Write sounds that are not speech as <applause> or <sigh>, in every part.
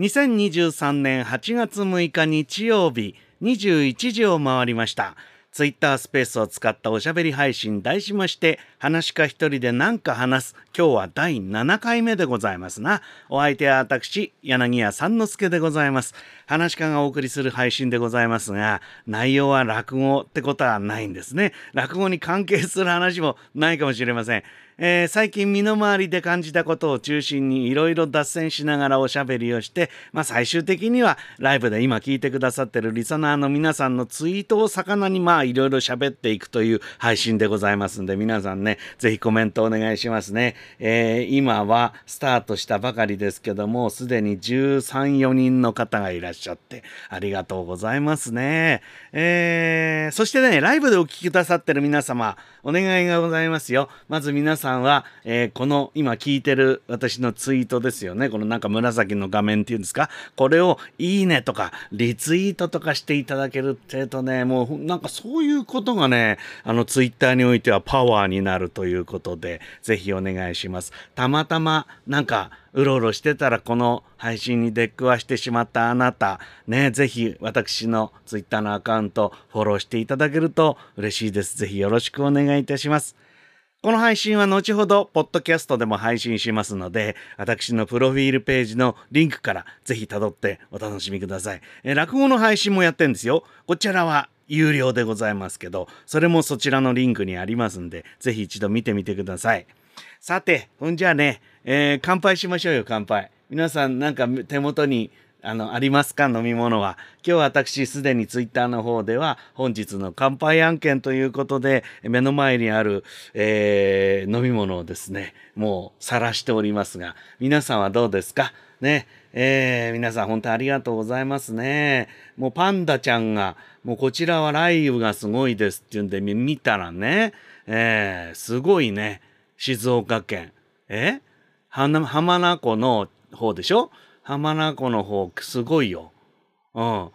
2023年8月6日日曜日21時を回りました。ツイッタースペースを使ったおしゃべり配信題しまして、話し家一人で何か話す。今日は第7回目でございますな。お相手は私、柳家三之助でございます。話し家がお送りする配信でございますが、内容は落語ってことはないんですね。落語に関係する話もないかもしれません。えー最近身の回りで感じたことを中心にいろいろ脱線しながらおしゃべりをして、まあ、最終的にはライブで今聞いてくださってるリサナーの皆さんのツイートを魚にまあいろいろ喋っていくという配信でございますんで皆さんねぜひコメントお願いしますね、えー今はスタートしたばかりですけどもすでに134人の方がいらっしゃってありがとうございますね、えーそしてねライブでお聞きくださってる皆様お願いがございますよ。まず皆さんさんは、えーこの今聞いてる私のツイートですよねこのなんか紫の画面っていうんですかこれをいいねとかリツイートとかしていただけるってとねもうなんかそういうことがねあのツイッターにおいてはパワーになるということでぜひお願いしますたまたまなんかうろうろしてたらこの配信に出くわしてしまったあなた、ね、ぜひ私のツイッターのアカウントフォローしていただけると嬉しいです。ぜひよろしくお願いいたします。この配信は後ほど、ポッドキャストでも配信しますので、私のプロフィールページのリンクからぜひ辿ってお楽しみください。えー落語の配信もやってんですよ。こちらは有料でございますけど、それもそちらのリンクにありますんで、ぜひ一度見てみてください。さて、ほんじゃあね、えー乾杯しましょうよ、乾杯。皆さん、なんか手元に、あの、ありますか？飲み物は。今日私、すでにツイッターの方では、本日の乾杯案件ということで、目の前にある、えー飲み物をですね、もう、晒しておりますが、皆さんはどうですか？ね。えー皆さん本当ありがとうございますね。もうパンダちゃんが、もうこちらは雷雨がすごいですっていうんで見たらね、えーすごいね、静岡県。え？浜名湖の方でしょ？浜名湖の方、すごいよ。うん。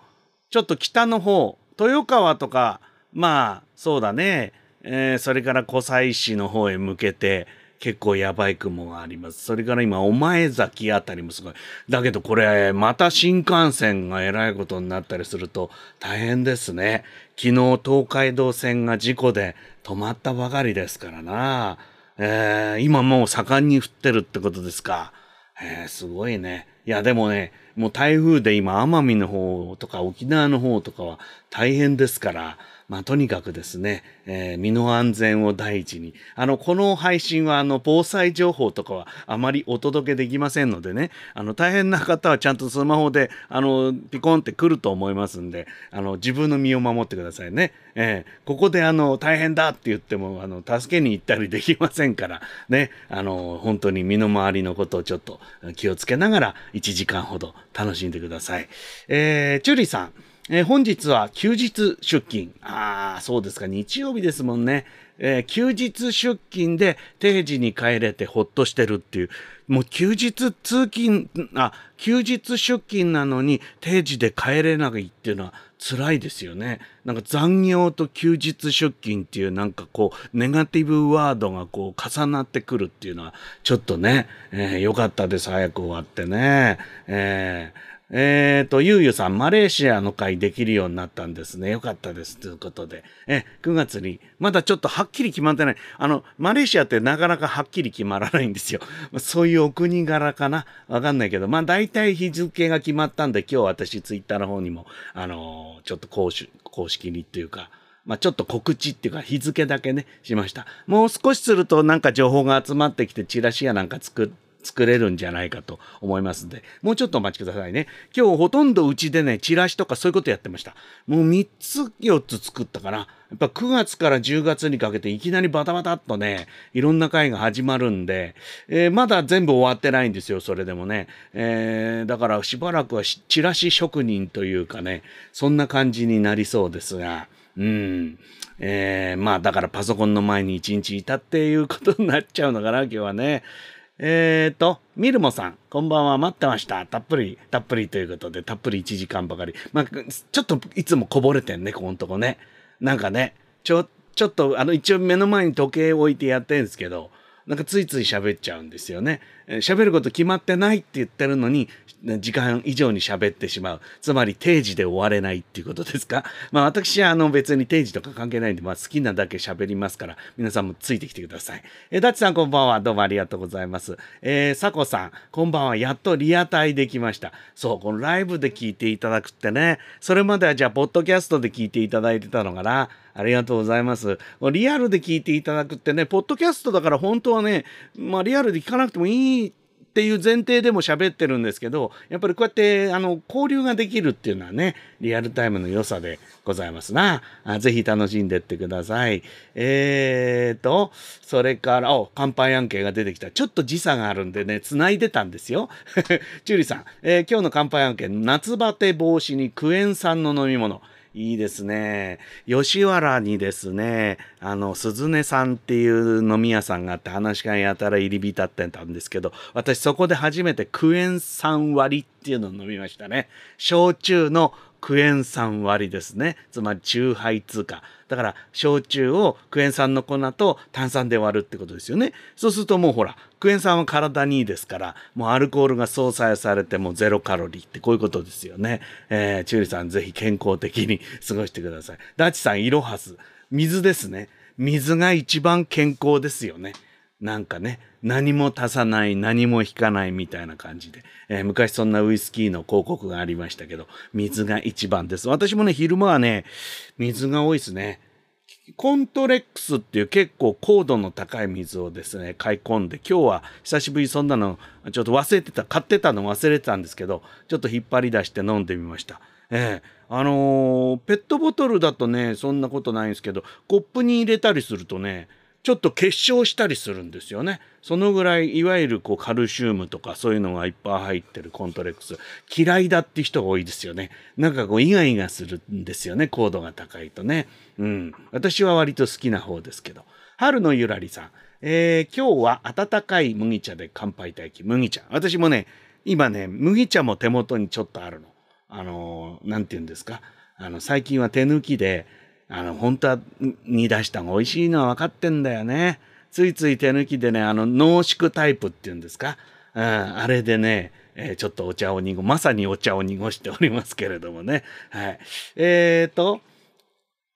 ちょっと北の方、豊川とか、まあ、そうだね。えーそれから湖西市の方へ向けて、結構やばい雲があります。それから今、御前崎あたりもすごい。だけどこれ、また新幹線がえらいことになったりすると大変ですね。昨日、東海道線が事故で止まったばかりですからな。えー今もう盛んに降ってるってことですか。えーすごいね。いや、でもね、もう台風で今、奄美の方とか沖縄の方とかは大変ですから、まあ、とにかくですね、えー身の安全を第一に。あの、この配信は、あの、防災情報とかはあまりお届けできませんのでね、あの、大変な方はちゃんとスマホで、あの、ピコンって来ると思いますんで、あの、自分の身を守ってくださいね。えーここで、あの、大変だって言っても、あの、助けに行ったりできませんから、ね、あの、本当に身の回りのことをちょっと気をつけながら、1時間ほど楽しんでください。えー、チュリさん。えー本日は休日出勤。ああ、そうですか。日曜日ですもんね。えー休日出勤で定時に帰れてほっとしてるっていう。もう休日通勤、あ、休日出勤なのに定時で帰れないっていうのは辛いですよね。なんか残業と休日出勤っていうなんかこう、ネガティブワードがこう重なってくるっていうのはちょっとね、えーよかったです。早く終わってね。えーえっ、と、ゆうゆうさん、マレーシアの会できるようになったんですね。よかったです。ということで。え、9月に、まだちょっとはっきり決まってない。あの、マレーシアってなかなかはっきり決まらないんですよ。そういうお国柄かな？わかんないけど、まあ大体日付が決まったんで、今日私ツイッターの方にも、あのーちょっと公式公式にっていうか、まあ、ちょっと告知っていうか日付だけね、しました。もう少しするとなんか情報が集まってきてチラシやなんか作作れるんじゃないかと思いますんで、もうちょっとお待ちくださいね。今日ほとんどうちでね、チラシとかそういうことやってました。もう3つ4つ作ったかな。やっぱ9月から10月にかけていきなりバタバタっとね、いろんな会が始まるんで、えーまだ全部終わってないんですよ、それでもね。えーだからしばらくはチラシ職人というかね、そんな感じになりそうですが、うん。えーまあだからパソコンの前に一日いたっていうことになっちゃうのかな、今日はね。えーと、ミルモさん、こんばんは、待ってました。たっぷり、たっぷりということで、たっぷり1時間ばかり。まあ、ちょっといつもこぼれてんね、ここのとこね。なんかね、ちょ、ちょっと、あの、一応目の前に時計置いてやってるんですけど、なんかついつい喋っちゃうんですよね。喋ること決まってないって言ってるのに、時間以上に喋ってしまう。つまり定時で終われないっていうことですか？<laughs> まあ私はあの別に定時とか関係ないんで、まあ好きなだけ喋りますから、皆さんもついてきてください。えダチさんこんばんは。どうもありがとうございます。えー、サコさん、こんばんは。やっとリアタイできました。そう、このライブで聞いていただくってね、それまではじゃあ、ポッドキャストで聞いていただいてたのかな。ありがとうございます。リアルで聞いていただくってね、ポッドキャストだから本当はね、まあリアルで聞かなくてもいいっていう前提でも喋ってるんですけど、やっぱりこうやってあの交流ができるっていうのはね、リアルタイムの良さでございますな。あぜひ楽しんでってください。えーと、それから、お、乾杯案件が出てきた。ちょっと時差があるんでね、繋いでたんですよ。<laughs> チューリさん、えー、今日の乾杯案件、夏バテ防止にクエン酸の飲み物。いいですね。吉原にですね、あの、鈴音さんっていう飲み屋さんがあって話し会やたら入り浸ってたんですけど、私そこで初めてクエン酸割っていうのを飲みましたね。焼酎のクエン酸割りですね。つまり、酎ハイ通貨。だから、焼酎をクエン酸の粉と炭酸で割るってことですよね。そうするともうほら、クエン酸は体にいいですから、もうアルコールが相殺されてもゼロカロリーってこういうことですよね。えー、チューリさんぜひ健康的に過ごしてください。ダチさん、イロハス。水ですね。水が一番健康ですよね。なんかね、何も足さない、何も引かないみたいな感じで、えー、昔そんなウイスキーの広告がありましたけど、水が一番です。私もね、昼間はね、水が多いですね。コントレックスっていう結構高度の高い水をですね、買い込んで、今日は久しぶりそんなの、ちょっと忘れてた、買ってたの忘れてたんですけど、ちょっと引っ張り出して飲んでみました。ええ、あのー、ペットボトルだとね、そんなことないんですけど、コップに入れたりするとね、ちょっと結晶したりするんですよね。そのぐらい、いわゆるこうカルシウムとかそういうのがいっぱい入ってるコントレックス。嫌いだって人が多いですよね。なんかこうイガイガするんですよね。高度が高いとね。うん。私は割と好きな方ですけど。春のゆらりさん。えー、今日は温かい麦茶で乾杯待機。麦茶。私もね、今ね、麦茶も手元にちょっとあるの。あのー、なんて言うんですか。あの、最近は手抜きで、あの、本当は煮出した方が美味しいのは分かってんだよね。ついつい手抜きでね、あの、濃縮タイプっていうんですか？うん、あれでね、えー、ちょっとお茶を濁、まさにお茶を濁しておりますけれどもね。はい。えっ、ー、と、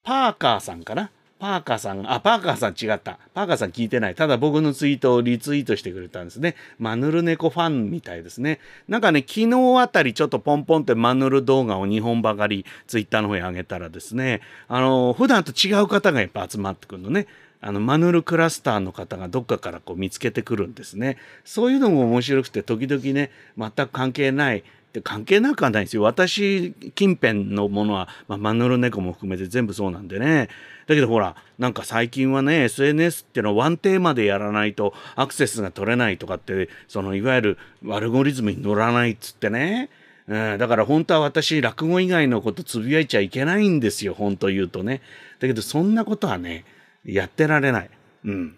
パーカーさんかな？パーカーさん、あ、パーカーさん違った。パーカーさん聞いてない。ただ僕のツイートをリツイートしてくれたんですね。マヌルネコファンみたいですね。なんかね、昨日あたりちょっとポンポンってマヌル動画を2本ばかりツイッターの方に上げたらですね、あの、普段と違う方がやっぱ集まってくるのね。あの、マヌルクラスターの方がどっかからこう見つけてくるんですね。そういうのも面白くて、時々ね、全く関係ないで関係なくはないんですよ。私近辺のものは、まあ、マヌルネコも含めて全部そうなんでね。だけどほら、なんか最近はね、SNS っていうのはワンテーマでやらないとアクセスが取れないとかって、そのいわゆるアルゴリズムに乗らないっつってね。うん、だから本当は私、落語以外のことつぶやいちゃいけないんですよ、本当言うとね。だけどそんなことはね、やってられない。うん。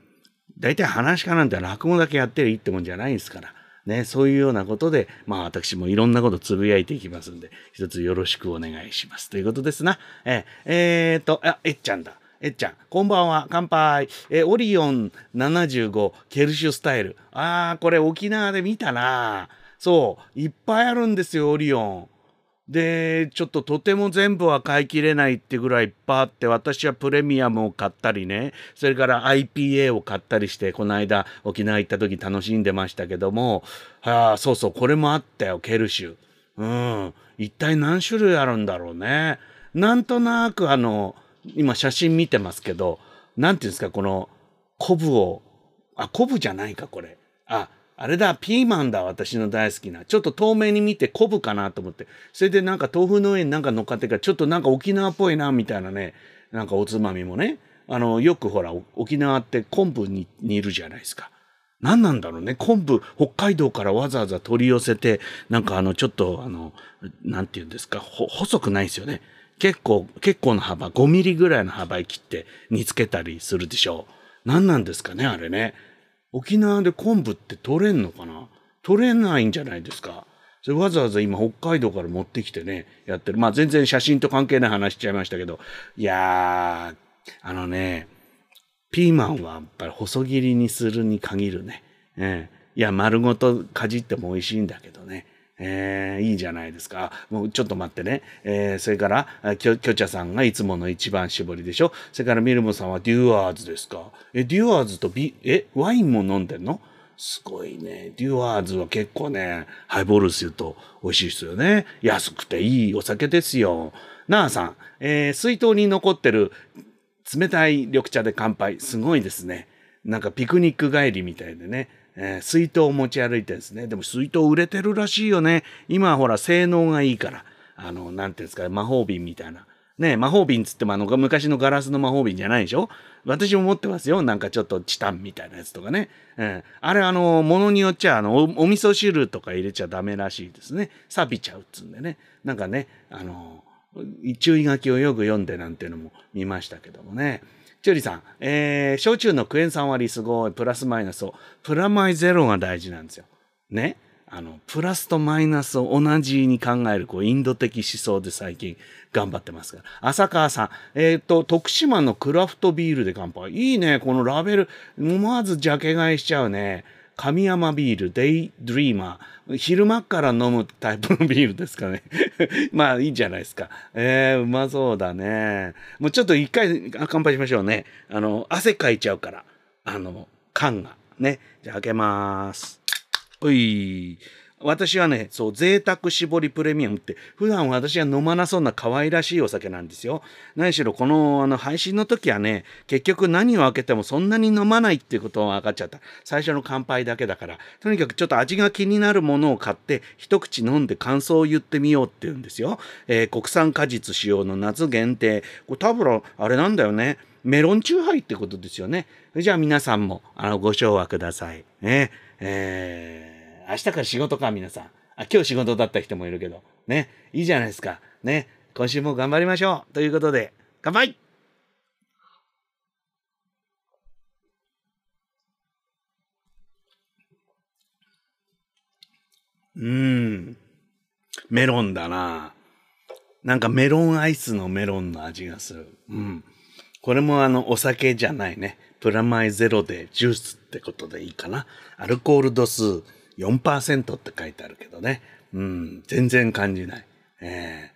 大体話家なんて落語だけやってりいいってもんじゃないんですから。ね、そういうようなことで、まあ私もいろんなことつぶやいていきますんで、一つよろしくお願いします。ということですな。ええー、っと、あ、えっちゃんだ。えっちゃん、こんばんは、乾杯。え、オリオン75、ケルシュスタイル。あー、これ沖縄で見たなそう、いっぱいあるんですよ、オリオン。で、ちょっととても全部は買い切れないってぐらいいっぱいあって、私はプレミアムを買ったりね、それから IPA を買ったりして、この間沖縄行った時楽しんでましたけども、ああ、そうそう、これもあったよ、ケルシュ。うん。一体何種類あるんだろうね。なんとなくあの、今写真見てますけど、なんていうんですか、この、昆布を、あ、昆布じゃないか、これ。あ、あれだ、ピーマンだ、私の大好きな。ちょっと透明に見て昆布かなと思って。それでなんか豆腐の上になんか乗っかってから、ちょっとなんか沖縄っぽいな、みたいなね。なんかおつまみもね。あの、よくほら、沖縄って昆布に煮るじゃないですか。何なんだろうね。昆布、北海道からわざわざ取り寄せて、なんかあの、ちょっとあの、なんて言うんですか、細くないですよね。結構、結構の幅、5ミリぐらいの幅に切って煮つけたりするでしょう。何なんですかね、あれね。沖縄で昆布って取れんのかな？取れないんじゃないですか？それわざわざ今北海道から持ってきてね、やってる。まあ全然写真と関係ない話しちゃいましたけど、いやー、あのね、ピーマンはやっぱり細切りにするに限るね。えー、いや、丸ごとかじっても美味しいんだけどね。えー、いいじゃないですか。もうちょっと待ってね。えー、それから、きょ、きょちゃさんがいつもの一番搾りでしょ。それからミルムさんはデュアーズですか。え、デュアーズとビ、え、ワインも飲んでんの？すごいね。デュアーズは結構ね、ハイボールすると美味しいですよね。安くていいお酒ですよ。なあさん、えー、水筒に残ってる冷たい緑茶で乾杯。すごいですね。なんかピクニック帰りみたいでね。えー、水筒を持ち歩いてですね。でも水筒売れてるらしいよね。今はほら性能がいいから。あの、なんていうんですか、魔法瓶みたいな。ね魔法瓶つってもあの、昔のガラスの魔法瓶じゃないでしょ？私も持ってますよ。なんかちょっとチタンみたいなやつとかね。うん。あれあの、ものによっちゃ、あのお、お味噌汁とか入れちゃダメらしいですね。錆びちゃうっつうんでね。なんかね、あの、注意書きをよく読んでなんていうのも見ましたけどもね。チュリさん、えー、焼酎のクエン酸割りすごい、プラスマイナスを、プラマイゼロが大事なんですよ。ね。あの、プラスとマイナスを同じに考える、こう、インド的思想で最近頑張ってますから。浅川さん、えっ、ー、と、徳島のクラフトビールで乾杯。いいね、このラベル。思わずジャケ買いしちゃうね。神山ビール、デイドリーマー。昼間から飲むタイプのビールですかね。<laughs> まあいいじゃないですか。えー、うまそうだね。もうちょっと一回乾杯しましょうね。あの、汗かいちゃうから。あの、缶が。ね。じゃあ開けます。ほい。私はね、そう、贅沢搾りプレミアムって、普段私は飲まなそうな可愛らしいお酒なんですよ。何しろ、この、あの、配信の時はね、結局何を開けてもそんなに飲まないっていうことが分かっちゃった。最初の乾杯だけだから、とにかくちょっと味が気になるものを買って、一口飲んで感想を言ってみようって言うんですよ。えー、国産果実使用の夏限定。これ多分、あれなんだよね。メロンチューハイってことですよね。じゃあ皆さんも、あの、ご唱和ください。ね。えー明日から仕事か、皆さん。あ、今日仕事だった人もいるけど。ね。いいじゃないですか。ね。今週も頑張りましょう。ということで、乾杯うん。メロンだな。なんかメロンアイスのメロンの味がする。うん。これもあの、お酒じゃないね。プラマイゼロでジュースってことでいいかな。アルコール度数4%って書いてあるけどね。うん、全然感じない。え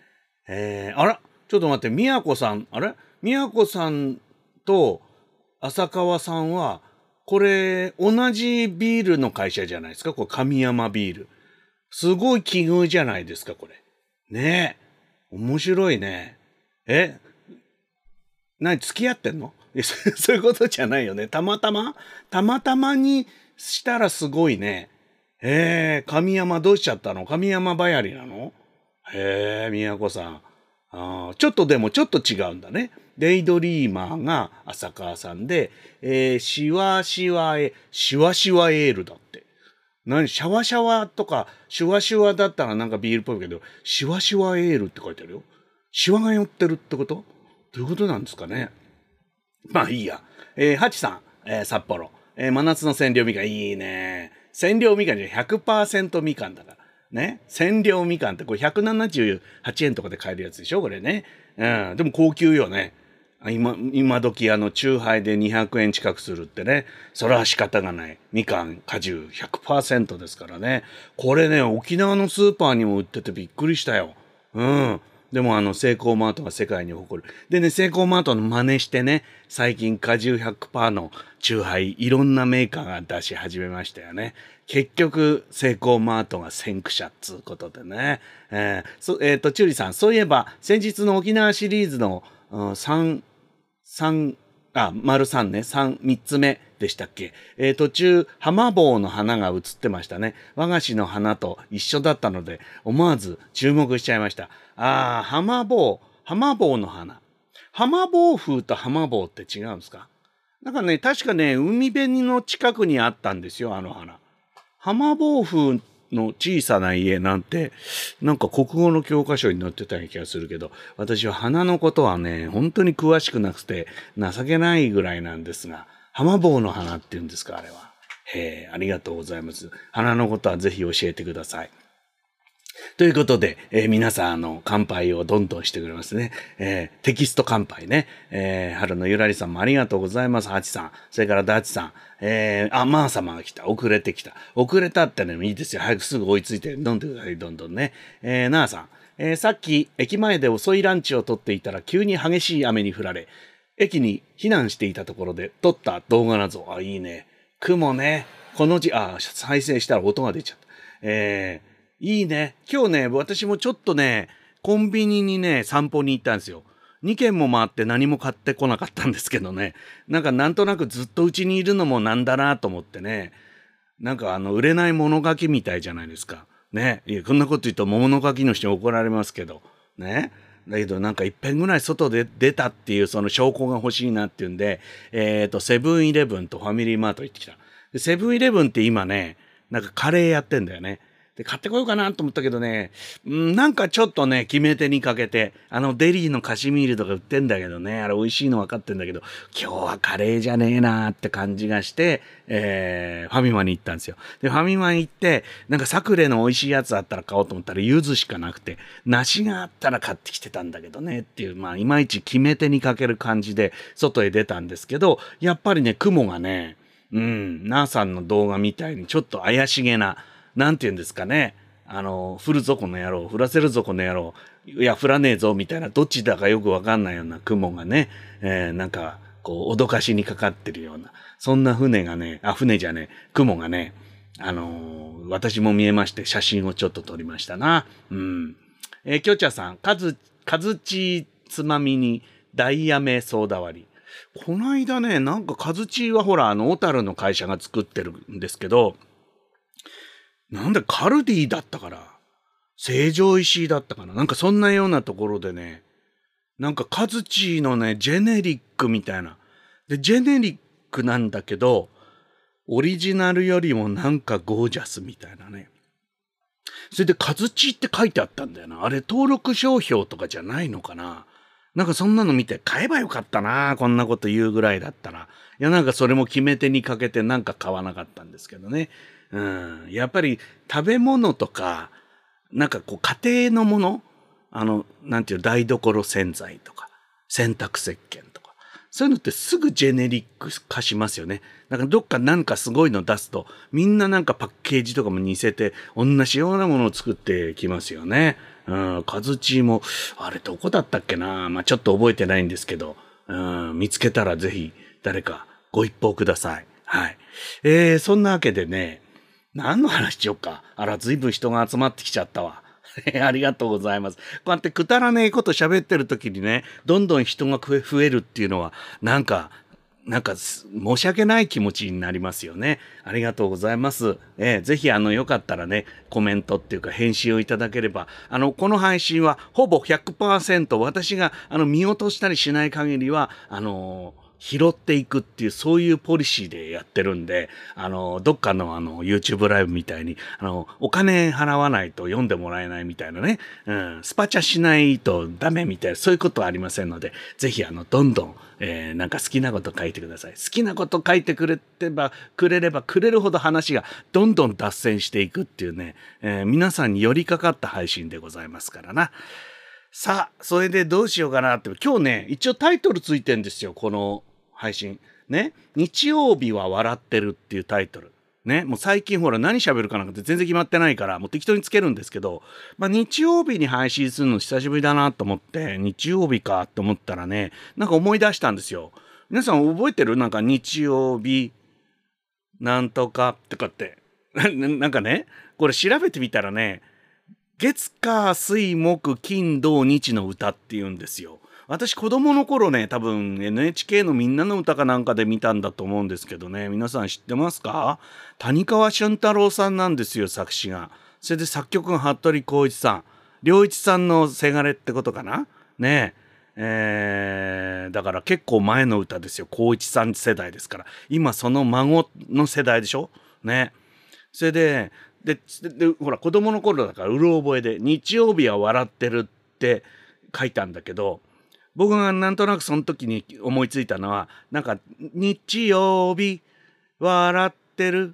ー、えー、あら？ちょっと待って、宮子さん、あれ？宮子さんと浅川さんは、これ、同じビールの会社じゃないですか？これ、神山ビール。すごい奇遇じゃないですか、これ。ねえ。面白いね。え？何、付き合ってんの？<laughs> そういうことじゃないよね。たまたま？たまたまにしたらすごいね。えー、神山どうしちゃったの？神山ばやりなの？へえ、宮子さん。あちょっとでもちょっと違うんだね。デイドリーマーが浅川さんで、えー、シワシワエ、シワシワエールだって。何？シャワシャワとか、シュワシュワだったらなんかビールっぽいけど、シワシワエールって書いてあるよ。シワが寄ってるってこと？どういうことなんですかね？まあいいや。えー、ハチさん、えー、札幌。えー、真夏の占領みか、いいね。千両みかんじゃ100%みかんだから。ね。千両みかんってこれ178円とかで買えるやつでしょこれね。うん。でも高級よね。今、今時あの、チューハイで200円近くするってね。それは仕方がない。みかん、果汁100%ですからね。これね、沖縄のスーパーにも売っててびっくりしたよ。うん。でもあの、セイコーマートが世界に誇る。でね、セイコーマートの真似してね、最近果汁100%のチューハイ、いろんなメーカーが出し始めましたよね。結局、セイコーマートが先駆者っつうことでね。えー、そえっ、ー、と、チューリさん、そういえば、先日の沖縄シリーズの、うん、3、3、あ、丸3ね、3、3つ目でしたっけ？えー、途中、浜棒の花が映ってましたね。和菓子の花と一緒だったので、思わず注目しちゃいました。ああ、浜棒、浜棒の花。浜棒風と浜棒って違うんですか？なんかね、確かね、海辺の近くにあったんですよ、あの花。浜棒風の小さな家なんて、なんか国語の教科書に載ってたような気がするけど、私は花のことはね、本当に詳しくなくて情けないぐらいなんですが、浜棒の花って言うんですか、あれは。へえ、ありがとうございます。花のことはぜひ教えてください。ということで、えー、皆さん、あの、乾杯をどんどんしてくれますね。えー、テキスト乾杯ね。えー、春のゆらりさんもありがとうございます。ハチさん。それからダチさん。えー、あ、マー様が来た。遅れてきた。遅れたってのもいいですよ。早くすぐ追いついて飲んでください。どんどんね。えー、なあさん。えー、さっき、駅前で遅いランチを取っていたら、急に激しい雨に降られ、駅に避難していたところで撮った動画など。あ、いいね。雲ね。この字、あ、再生したら音が出ちゃった。えー、いいね。今日ね、私もちょっとね、コンビニにね、散歩に行ったんですよ。2軒も回って何も買ってこなかったんですけどね。なんかなんとなくずっとうちにいるのもなんだなと思ってね。なんかあの、売れない物書きみたいじゃないですか。ね。いや、こんなこと言うと物書きの人に怒られますけど。ね。だけどなんか一遍ぐらい外で出たっていうその証拠が欲しいなっていうんで、えっ、ー、と、セブンイレブンとファミリーマート行ってきた。セブンイレブンって今ね、なんかカレーやってんだよね。で、買ってこようかなと思ったけどね、うん、なんかちょっとね、決め手にかけて、あのデリーのカシミールとか売ってんだけどね、あれ美味しいの分かってんだけど、今日はカレーじゃねえなーって感じがして、えー、ファミマに行ったんですよ。で、ファミマに行って、なんかサクレの美味しいやつあったら買おうと思ったら、柚子しかなくて、梨があったら買ってきてたんだけどねっていう、まあ、いまいち決め手にかける感じで、外へ出たんですけど、やっぱりね、雲がね、うん、なーさんの動画みたいにちょっと怪しげな、なんて言うんですかね、あの、降るぞこの野郎、降らせるぞこの野郎、いや、降らねえぞみたいな、どっちだかよくわかんないような雲がね、えー、なんか、こう、脅かしにかかってるような、そんな船がね、あ、船じゃねえ、雲がね、あのー、私も見えまして、写真をちょっと撮りましたな。うん。えー、きょちゃさん、かず、かずちつまみに、ダイヤメソーダ割り。この間ね、なんか、かずちはほら、あの、小樽の会社が作ってるんですけど、なんでカルディだったから、成城石井だったかな。なんかそんなようなところでね、なんかカズチーのね、ジェネリックみたいな。で、ジェネリックなんだけど、オリジナルよりもなんかゴージャスみたいなね。それでカズチーって書いてあったんだよな。あれ登録商標とかじゃないのかな。なんかそんなの見て買えばよかったな。こんなこと言うぐらいだったら。いや、なんかそれも決め手にかけてなんか買わなかったんですけどね。うん、やっぱり食べ物とか、なんかこう家庭のもの、あの、なんていう台所洗剤とか、洗濯石鹸とか、そういうのってすぐジェネリック化しますよね。なんかどっかなんかすごいの出すと、みんななんかパッケージとかも似せて、同じようなものを作ってきますよね。うん、カズチーも、あれどこだったっけな？まあちょっと覚えてないんですけど、うん、見つけたらぜひ誰かご一報ください。はい。えー、そんなわけでね、何の話しよっか。あら、ずいぶん人が集まってきちゃったわ。<laughs> ありがとうございます。こうやってくだらねえこと喋ってる時にね、どんどん人が増えるっていうのは、なんか、なんか、申し訳ない気持ちになりますよね。ありがとうございます。えー、ぜひ、あの、よかったらね、コメントっていうか返信をいただければ、あの、この配信はほぼ100%私が、あの、見落としたりしない限りは、あのー拾っていくっていう、そういうポリシーでやってるんで、あの、どっかのあの、YouTube ライブみたいに、あの、お金払わないと読んでもらえないみたいなね、うん、スパチャしないとダメみたいな、そういうことはありませんので、ぜひあの、どんどん、えー、なんか好きなこと書いてください。好きなこと書いてくれてば、くれればくれるほど話がどんどん脱線していくっていうね、えー、皆さんに寄りかかった配信でございますからな。さあ、それでどうしようかなって、今日ね、一応タイトルついてんですよ、この配信。ね？日曜日は笑ってるっていうタイトル。ね？もう最近ほら何喋るかなんかって全然決まってないから、もう適当につけるんですけど、まあ日曜日に配信するの久しぶりだなと思って、日曜日かって思ったらね、なんか思い出したんですよ。皆さん覚えてる？なんか日曜日、なんとかとかって。<laughs> なんかね、これ調べてみたらね、月火水木金土日の歌って言うんですよ。私子供の頃ね多分 NHK のみんなの歌かなんかで見たんだと思うんですけどね。皆さん知ってますか？谷川俊太郎さんなんですよ作詞が。それで作曲が服部浩一さん。良一さんのせがれってことかな？ね。えー、だから結構前の歌ですよ。浩一さん世代ですから。今その孫の世代でしょ？ね。それででほら子供の頃だからうろ覚えで「日曜日は笑ってる」って書いたんだけど僕がなんとなくその時に思いついたのはなんか日曜日笑ってる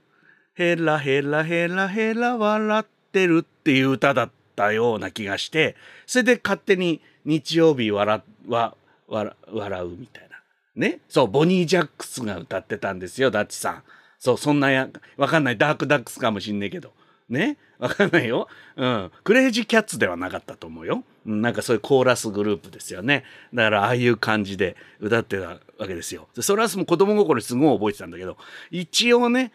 ヘラヘラヘラヘラ笑ってるっていう歌だったような気がしてそれで勝手に日曜日笑わ笑笑うみたいな。ね？そうボニー・ジャックスが歌ってたんですよダッチさん。そうそんなやわかんない。ダークダックスかもしんねえけど。ねわかんないよ。うん。クレイジーキャッツではなかったと思うよ。なんかそういうコーラスグループですよね。だからああいう感じで歌ってたわけですよ。でソラスも子供心すごい覚えてたんだけど、一応ね、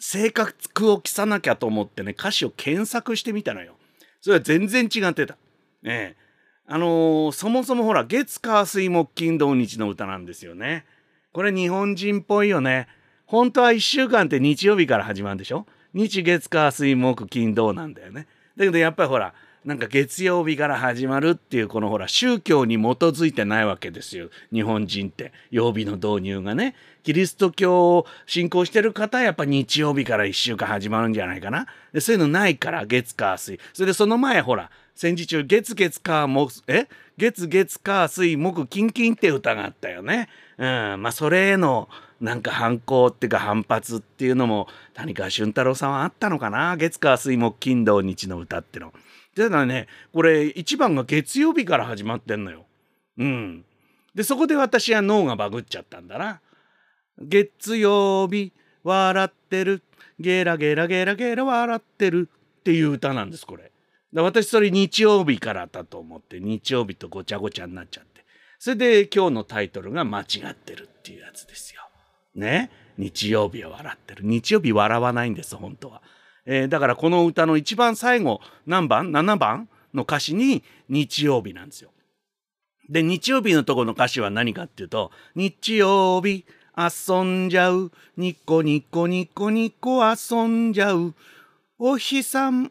性格を着さなきゃと思ってね、歌詞を検索してみたのよ。それは全然違ってた。ね。あのー、そもそもほら、月火水木金土日の歌なんですよね。これ日本人っぽいよね。本当は1週間って日曜日から始まるんでしょ？日月火水木金土なんだよね。だけどやっぱりほらなんか月曜日から始まるっていうこのほら宗教に基づいてないわけですよ。日本人って。曜日の導入がね。キリスト教を信仰してる方はやっぱ日曜日から1週間始まるんじゃないかな。でそういうのないから月火水。それでその前ほら戦時中月月火木え？月月火水木金金って歌があったよね。うん。まあそれへのなんか反抗っていうか反発っていうのも谷川俊太郎さんはあったのかな月火水木金土日の歌っての。だからねこれ一番が月曜日から始まってんのよ。うん。でそこで私は脳がバグっちゃったんだな。月曜日笑ってるゲラゲラゲラゲラ笑ってるっていう歌なんですこれ。私それ日曜日からだと思って日曜日とごちゃごちゃになっちゃってそれで今日のタイトルが間違ってるっていうやつですよ。ね。日曜日は笑ってる。日曜日笑わないんです本当は、えー、だからこの歌の一番最後何番 ?7 番の歌詞に日曜日なんですよ。で日曜日のとこの歌詞は何かっていうと日曜日遊んじゃう。ニコニコニコニコ遊んじゃう。お日さんん？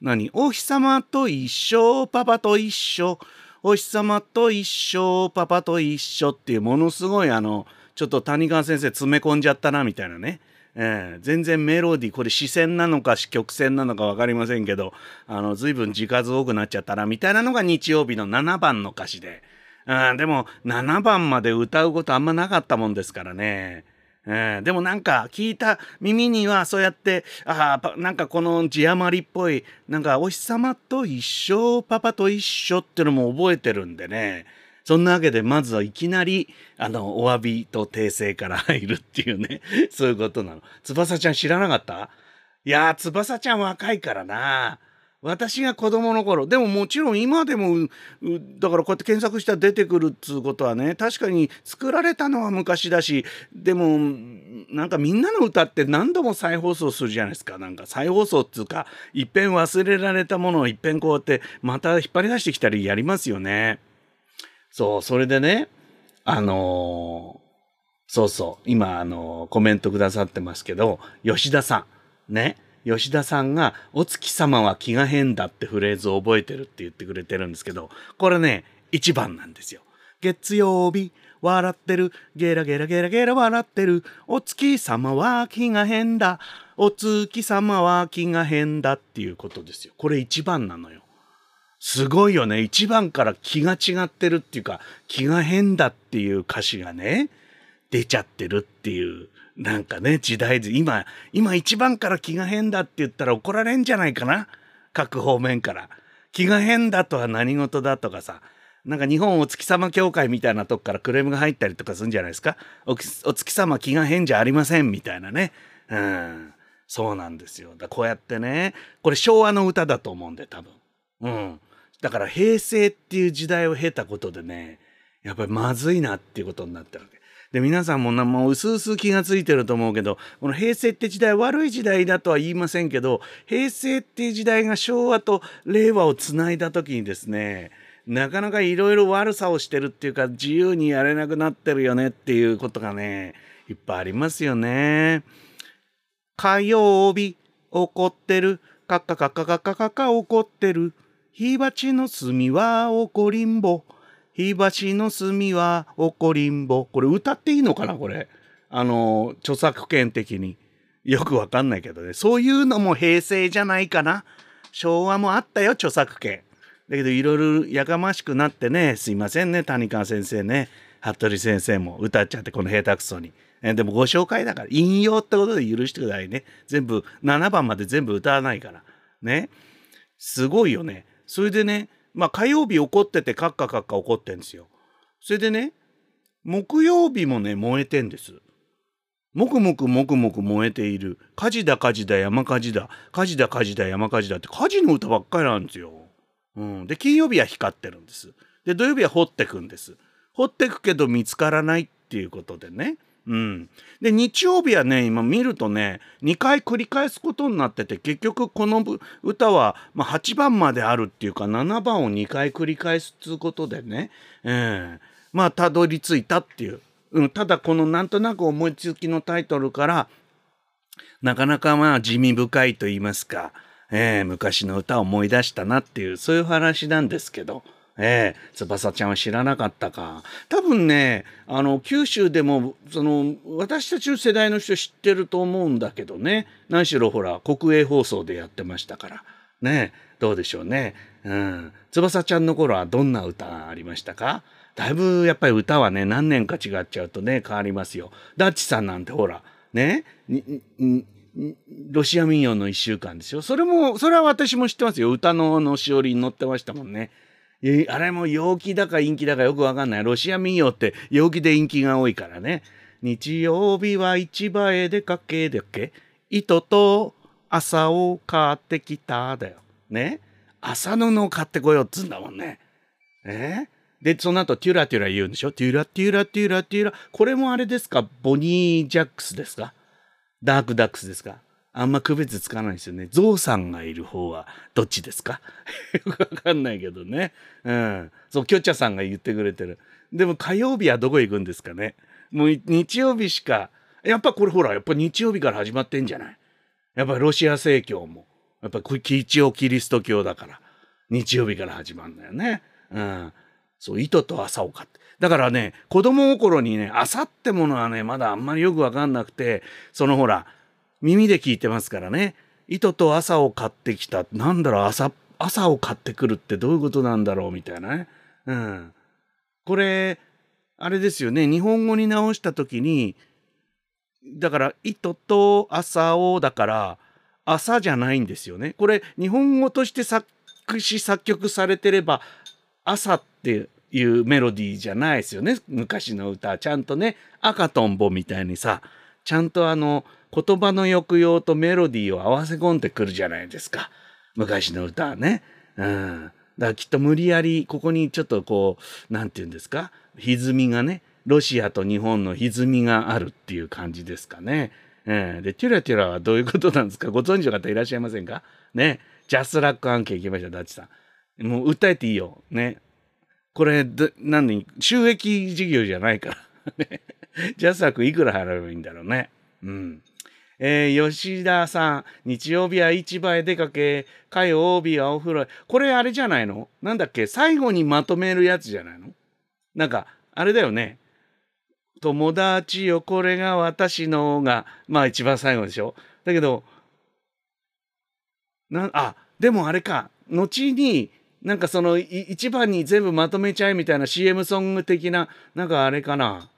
何？お日様と一緒パパと一緒お日様と一緒パパと一緒っていうものすごいあのちょっと谷川先生詰め込んじゃったなみたいなね、えー、全然メロディーこれ視線なのか曲線なのか分かりませんけどあの随分字数多くなっちゃったなみたいなのが日曜日の7番の歌詞で、うん、でも7番まで歌うことあんまなかったもんですからね。えー、でもなんか聞いた耳にはそうやってあなんかこの字余りっぽいなんかお日様と一緒パパと一緒っていうのも覚えてるんでね。そんなわけで、まずはいきなり、あの、お詫びと訂正から入るっていうね、<laughs> そういうことなの。翼ちゃん知らなかった？いやー、翼ちゃん若いからな。私が子供の頃、でももちろん今でも、だからこうやって検索したら出てくるっつうことはね、確かに作られたのは昔だし、でも、なんかみんなの歌って何度も再放送するじゃないですか。なんか再放送っつうか、いっぺん忘れられたものをいっぺんこうやってまた引っ張り出してきたりやりますよね。そう、それでね、あのー、そうそう、今、あのー、コメントくださってますけど、吉田さん、ね、吉田さんが、お月様は気が変だってフレーズを覚えてるって言ってくれてるんですけど、これね、一番なんですよ。月曜日、笑ってる、ゲラゲラゲラゲラ笑ってる、お月様は気が変だ、お月様は気が変だっていうことですよ。これ一番なのよ。すごいよね。一番から気が違ってるっていうか、気が変だっていう歌詞がね、出ちゃってるっていう、なんかね、時代で、今、今一番から気が変だって言ったら怒られんじゃないかな各方面から。気が変だとは何事だとかさ、なんか日本お月様協会みたいなとこからクレームが入ったりとかするんじゃないですかお月様気が変じゃありませんみたいなね。うん。そうなんですよ。だこうやってね、これ昭和の歌だと思うんで、多分。うん。だから平成っていう時代を経たことでね、やっぱりまずいなっていうことになってるわけ。で、皆さんもなもう薄々気がついてると思うけど、この平成って時代悪い時代だとは言いませんけど、平成っていう時代が昭和と令和をつないだ時にですね、なかなかいろいろ悪さをしてるっていうか、自由にやれなくなってるよねっていうことがね、いっぱいありますよね。火曜日、怒ってる。カッカカッカカッカカッカ怒ってる。火鉢の炭は怒りんぼ。火鉢の炭は怒りんぼ。これ歌っていいのかなこれ？あの、著作権的に。よくわかんないけどね。そういうのも平成じゃないかな。昭和もあったよ、著作権。だけどいろいろやかましくなってね、すいませんね、谷川先生ね。服部先生も歌っちゃって、この下手くそに。えでもご紹介だから、引用ってことで許してくださいね。全部、7番まで全部歌わないから。ね。すごいよね。それでね、まあ火曜日怒っててカッカカッカ怒ってんですよ。それでね、木曜日もね、燃えてんです。もくもくもくもく燃えている。火事だ火事だ山火事だ。火事だ火事だ山火事だって火事の歌ばっかりなんですよ。うん。で、金曜日は光ってるんです。で、土曜日は掘ってくんです。掘ってくけど見つからないっていうことでね。うん、で日曜日はね今見るとね2回繰り返すことになってて結局この歌は、まあ、8番まであるっていうか7番を2回繰り返すっいうことでね、えー、まあたどり着いたっていう、うん、ただこのなんとなく思いつきのタイトルからなかなかまあ地味深いと言いますか、えー、昔の歌を思い出したなっていうそういう話なんですけど。ええー、翼ちゃんは知らなかったか。多分ね、あの、九州でも、その、私たちの世代の人知ってると思うんだけどね。何しろほら、国営放送でやってましたから。ねどうでしょうね。うん。翼ちゃんの頃はどんな歌ありましたか？だいぶやっぱり歌はね、何年か違っちゃうとね、変わりますよ。ダッチさんなんてほら、ね、ロシア民謡の一週間ですよ。それも、それは私も知ってますよ。歌ののしおりに載ってましたもんね。あれも陽気だか陰気だかよくわかんない。ロシア民謡って陽気で陰気が多いからね。日曜日は市場へ出かけだっけ？糸と朝を買ってきただよ。ね？朝のの買ってこようっつんだもんね。え？で、その後、テュラテュラ言うんでしょ？テュラテュラテュラテュラ。これもあれですか？ボニー・ジャックスですか？ダークダックスですか？あんま区別つかないですよね。ゾウさんがいる方はどっちですか？<laughs> よくわかんないけどね。うん。そう、キョチャさんが言ってくれてる。でも火曜日はどこ行くんですかね？もう日曜日しか、やっぱこれほら、やっぱ日曜日から始まってんじゃない？やっぱロシア正教も。やっぱ一応キリスト教だから。日曜日から始まるんだよね。うん。そう、糸と朝を買って。だからね、子供心にね、朝ってものはね、まだあんまりよくわかんなくて、そのほら、耳で聞いてますからね。糸と朝を買ってきた。なんだろう、朝、朝を買ってくるってどういうことなんだろうみたいなね。うん。これ、あれですよね。日本語に直したときに、だから、糸と朝をだから、朝じゃないんですよね。これ、日本語として作詞作曲されてれば、朝っていうメロディーじゃないですよね。昔の歌。ちゃんとね、赤とんぼみたいにさ、ちゃんとあの、言葉の抑揚とメロディーを合わせ込んでくるじゃないですか。昔の歌はね。うん。だからきっと無理やりここにちょっとこう、なんて言うんですか？歪みがね、ロシアと日本の歪みがあるっていう感じですかね。えー、で、テュラテュラはどういうことなんですか？ご存知の方いらっしゃいませんか？ね。ジャスラック案件行きましょう、ダッチさん。もう訴えていいよ。ね。これ、何？に、収益事業じゃないから。ね。ジャスラックいくら払えばいいんだろうね。うん。えー、吉田さん、日曜日は市場へ出かけ、火曜日はお風呂これあれじゃないの？なんだっけ？最後にまとめるやつじゃないの？なんか、あれだよね。友達よ、これが私のが、まあ一番最後でしょ？だけど、な、あ、でもあれか、後に、なんかその一番に全部まとめちゃえみたいな CM ソング的な、なんかあれかな。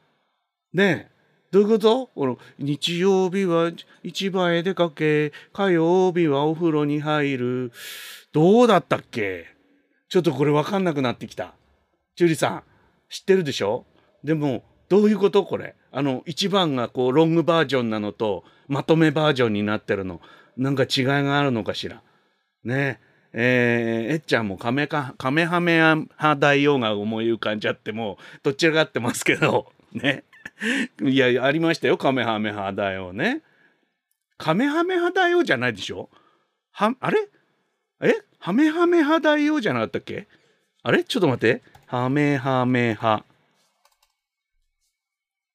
ねえ。どういうこと？この日曜日は市場へ出かけ、火曜日はお風呂に入る。どうだったっけ？ちょっとこれわかんなくなってきた。ジューリさん、知ってるでしょ？でも、どういうこと？これ。あの、一番がこう、ロングバージョンなのと、まとめバージョンになってるの。なんか違いがあるのかしら？ねえー、えっちゃんもカメか、カメハメハ大王が思い浮かんじゃっても、どちらかってますけど、ね。<laughs> いや、ありましたよ。カメハメハだよね。カメハメハだよじゃないでしょ？は、あれ？え？ハメハメハだよじゃなかったっけ？あれ？ちょっと待って。ハメハメハ。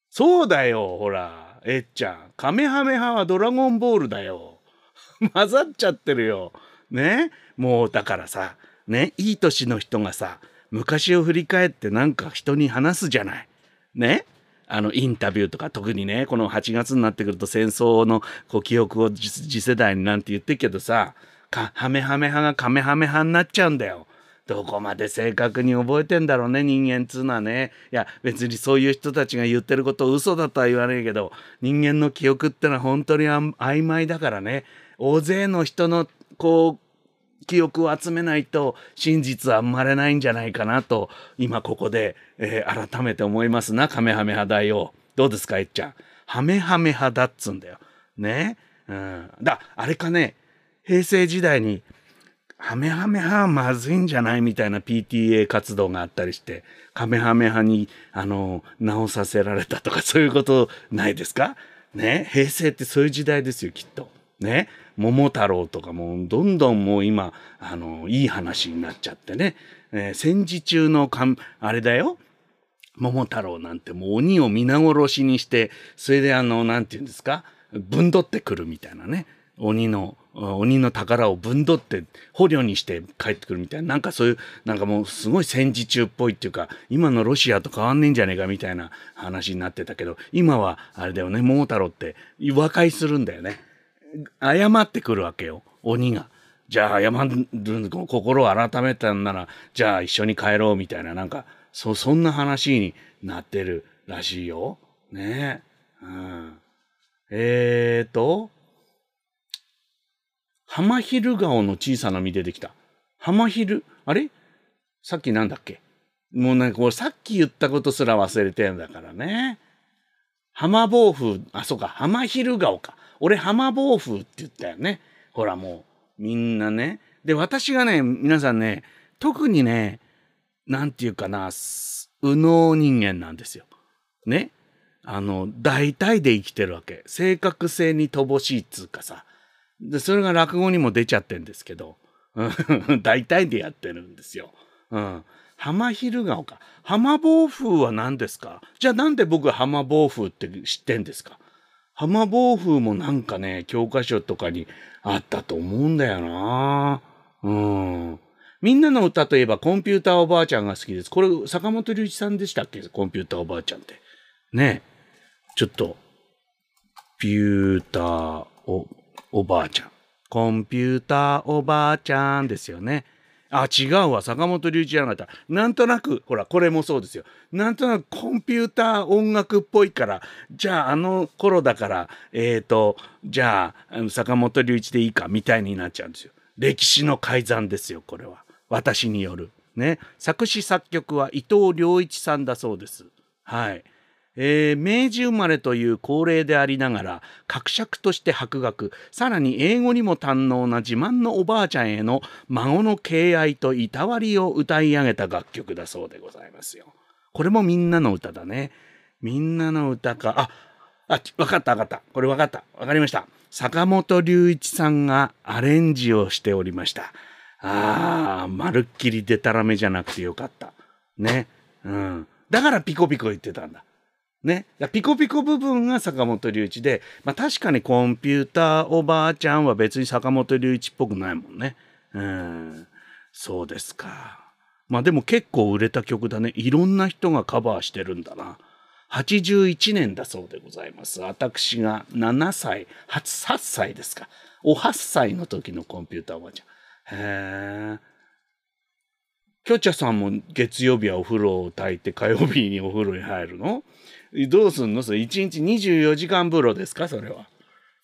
そうだよ、ほら。えっちゃん。カメハメハはドラゴンボールだよ。<laughs> 混ざっちゃってるよ。ね？もうだからさ、ね、いい年の人がさ、昔を振り返ってなんか人に話すじゃない。ね？あのインタビューとか特にねこの8月になってくると戦争のこう記憶を次世代になんて言ってるけどさハメハメ派がカメハメ派になっちゃうんだよ。どこまで正確に覚えてんだろうね人間っつうのはね。いや別にそういう人たちが言ってること嘘だとは言わないけど人間の記憶ってのは本当に曖昧だからね大勢の人のこう記憶を集めないと真実は生まれないんじゃないかなと今ここで、えー、改めて思いますなカメハメハ大王。どうですかえっちゃん？ハメハメ派だっつんだよ。ね？うん。だあれかね？平成時代にハメハメ派はまずいんじゃないみたいな PTA 活動があったりしてカメハメ派にあの直させられたとかそういうことないですか？ね？平成ってそういう時代ですよきっと。ね？桃太郎とかもどんどんもう今あのいい話になっちゃってね、えー、戦時中のかんあれだよ。桃太郎なんてもう鬼を皆殺しにしてそれであの何て言うんですか？ぶんどってくるみたいなね。鬼の鬼の宝をぶんどって捕虜にして帰ってくるみたいな。なんかそういうなんかもうすごい戦時中っぽいっていうか今のロシアと変わんねえんじゃねえかみたいな話になってたけど今はあれだよね。桃太郎って和解するんだよね。謝ってくるわけよ鬼が。じゃあ謝る心を改めたんならじゃあ一緒に帰ろうみたいななんかそそんな話になってるらしいよ。ねえ。うん、えーと浜昼顔の小さな実出てきた。浜昼？あれ？さっきなんだっけ？もうなんかこれさっき言ったことすら忘れてんだからね。浜暴風、あ、そうか、浜昼顔か。俺浜暴風って言ったよね。ほらもう、みんなね。で、私がね、皆さんね、特にね、なんていうかな、右脳人間なんですよ。ね。あの、大体で生きてるわけ。正確性に乏しいっつうかさ。で、それが落語にも出ちゃってんですけど、<laughs> 大体でやってるんですよ。うん。浜昼顔か。浜暴風は何ですか？じゃあなんで僕浜暴風って知ってんですか？浜暴風もなんかね、教科書とかにあったと思うんだよなうん。みんなの歌といえばコンピューターおばあちゃんが好きです。これ、坂本龍一さんでしたっけ？コンピューターおばあちゃんって。ねちょっと、ピューターお、おばあちゃん。コンピューターおばあちゃんですよね。あ、違うわ。坂本龍一じゃなかった。なんとなく、ほら、これもそうですよ。なんとなくコンピューター音楽っぽいから、じゃああの頃だから、えっ、ー、と、じゃあ、坂本龍一でいいか、みたいになっちゃうんですよ。歴史の改ざんですよ、これは。私による。ね。作詞作曲は伊藤良一さんだそうです。はい。えー、明治生まれという高齢でありながら格尺として博学さらに英語にも堪能な自慢のおばあちゃんへの孫の敬愛といたわりを歌い上げた楽曲だそうでございますよ。これもみんなの歌だね。みんなの歌か。あ、あ、わかったわかった。これわかった。わかりました。坂本龍一さんがアレンジをしておりました。ああ、まるっきりデタラメじゃなくてよかった。ね。うん。だからピコピコ言ってたんだ。ね。ピコピコ部分が坂本龍一で、まあ確かにコンピューターおばあちゃんは別に坂本龍一っぽくないもんね。うん。そうですか。まあでも結構売れた曲だね。いろんな人がカバーしてるんだな。81年だそうでございます。私が7歳、8, 8歳ですか。お8歳の時のコンピューターおばあちゃん。へえ。きょちゃさんも月曜日はお風呂を炊いて火曜日にお風呂に入るの？どうすんの？それ1日24時間風呂ですか？それは。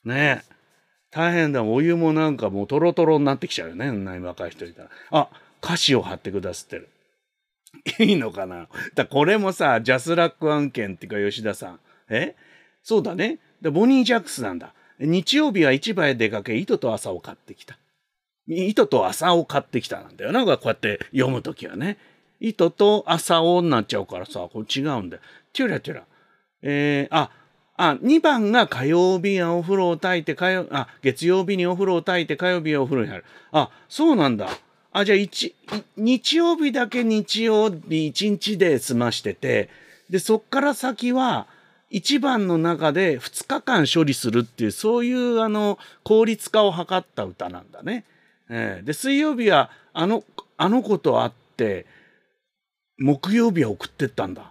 ねえ。大変だ。お湯もなんかもうトロトロになってきちゃうよね。若い人いたら。あ、歌詞を貼ってくださってる。いいのかな？<laughs> だこれもさ、ジャスラック案件っていうか吉田さん。え？そうだね。ボニー・ジャックスなんだ。日曜日は市場へ出かけ、糸と朝を買ってきた。糸と朝を買ってきたなんだよな。こうやって読むときはね。糸と朝をになっちゃうからさ、これ違うんだよ。テュラテュラ。えー、あ、あ、2番が火曜日はお風呂を炊いて、火曜、あ、月曜日にお風呂を炊いて、火曜日はお風呂に入る。あ、そうなんだ。あ、じゃあ一、日曜日だけ日曜日一日で済ましてて、で、そっから先は、一番の中で2日間処理するっていう、そういうあの、効率化を図った歌なんだね。えー、で、水曜日は、あの、あの子と会って、木曜日は送ってったんだ。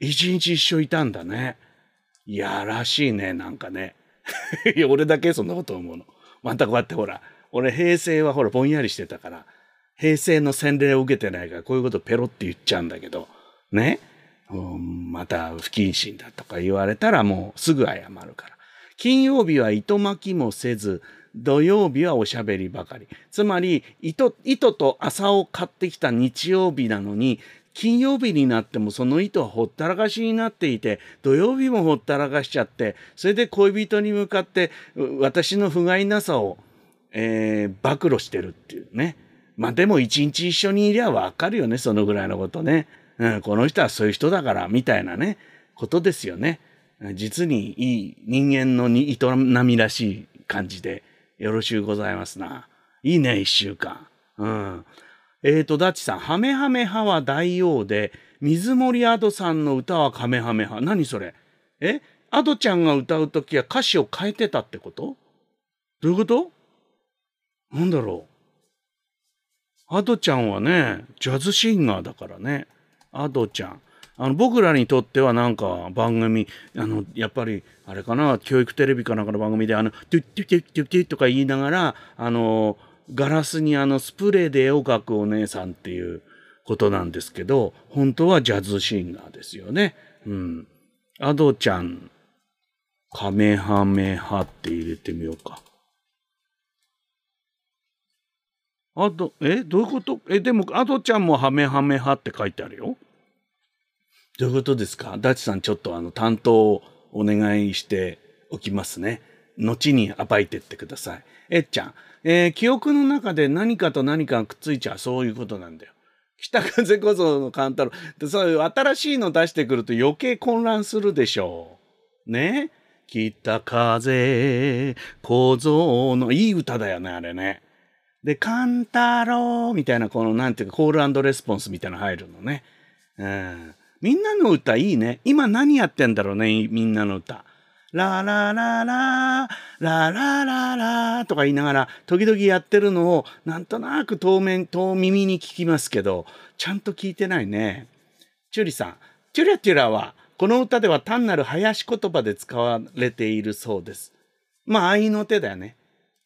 一日一緒いたんだね。いやらしいね、なんかね。いや、俺だけそんなこと思うの。またこうやってほら、俺平成はほらぼんやりしてたから、平成の洗礼を受けてないからこういうことペロって言っちゃうんだけど、ね。うん、また不謹慎だとか言われたらもうすぐ謝るから。金曜日は糸巻きもせず、土曜日はおしゃべりばかり。つまり、糸、糸と朝を買ってきた日曜日なのに、金曜日になってもその糸はほったらかしになっていて、土曜日もほったらかしちゃって、それで恋人に向かって私の不甲斐なさを、えー、暴露してるっていうね。まあでも一日一緒にいりゃわかるよね、そのぐらいのことね。うん、この人はそういう人だから、みたいなね、ことですよね。実にいい人間の営みらしい感じでよろしゅうございますな。いいね、一週間。うん。えーと、ダッチさん、ハメハメハは大王で、水森アドさんの歌はカメハメハ。何それ？え？アドちゃんが歌うときは歌詞を変えてたってこと？どういうこと？なんだろうアドちゃんはね、ジャズシンガーだからね。アドちゃん。あの僕らにとってはなんか番組あのやっぱりあれかな教育テレビかなんかの番組であの「トゥットゥットゥットゥットゥッ」とか言いながらあのガラスにあのスプレーで絵を描くお姉さんっていうことなんですけど本当はジャズシンガーですよね。うん。アドちゃんカメハメハって入れてみようか。あと、えどういうこと？え、でも、アドちゃんもハメハメハって書いてあるよ。どういうことですか？ダチさん、ちょっとあの、担当をお願いしておきますね。後に暴いてってください。えっちゃん、えー、記憶の中で何かと何かがくっついちゃう。そういうことなんだよ。<laughs> 北風小僧の勘太郎。そういう新しいの出してくると余計混乱するでしょう。ね？北風小僧のいい歌だよね、あれね。で、勘太郎みたいな、この、なんていうか、コールレスポンスみたいなの入るのね。うん。みんなの歌いいね。今何やってんだろうね、みんなの歌。ララララ、ララララとか言いながら、時々やってるのを、なんとなく遠面、遠耳に聞きますけど、ちゃんと聞いてないね。チュリさん、チュラチュラは、この歌では単なる林言葉で使われているそうです。まあ、合いの手だよね。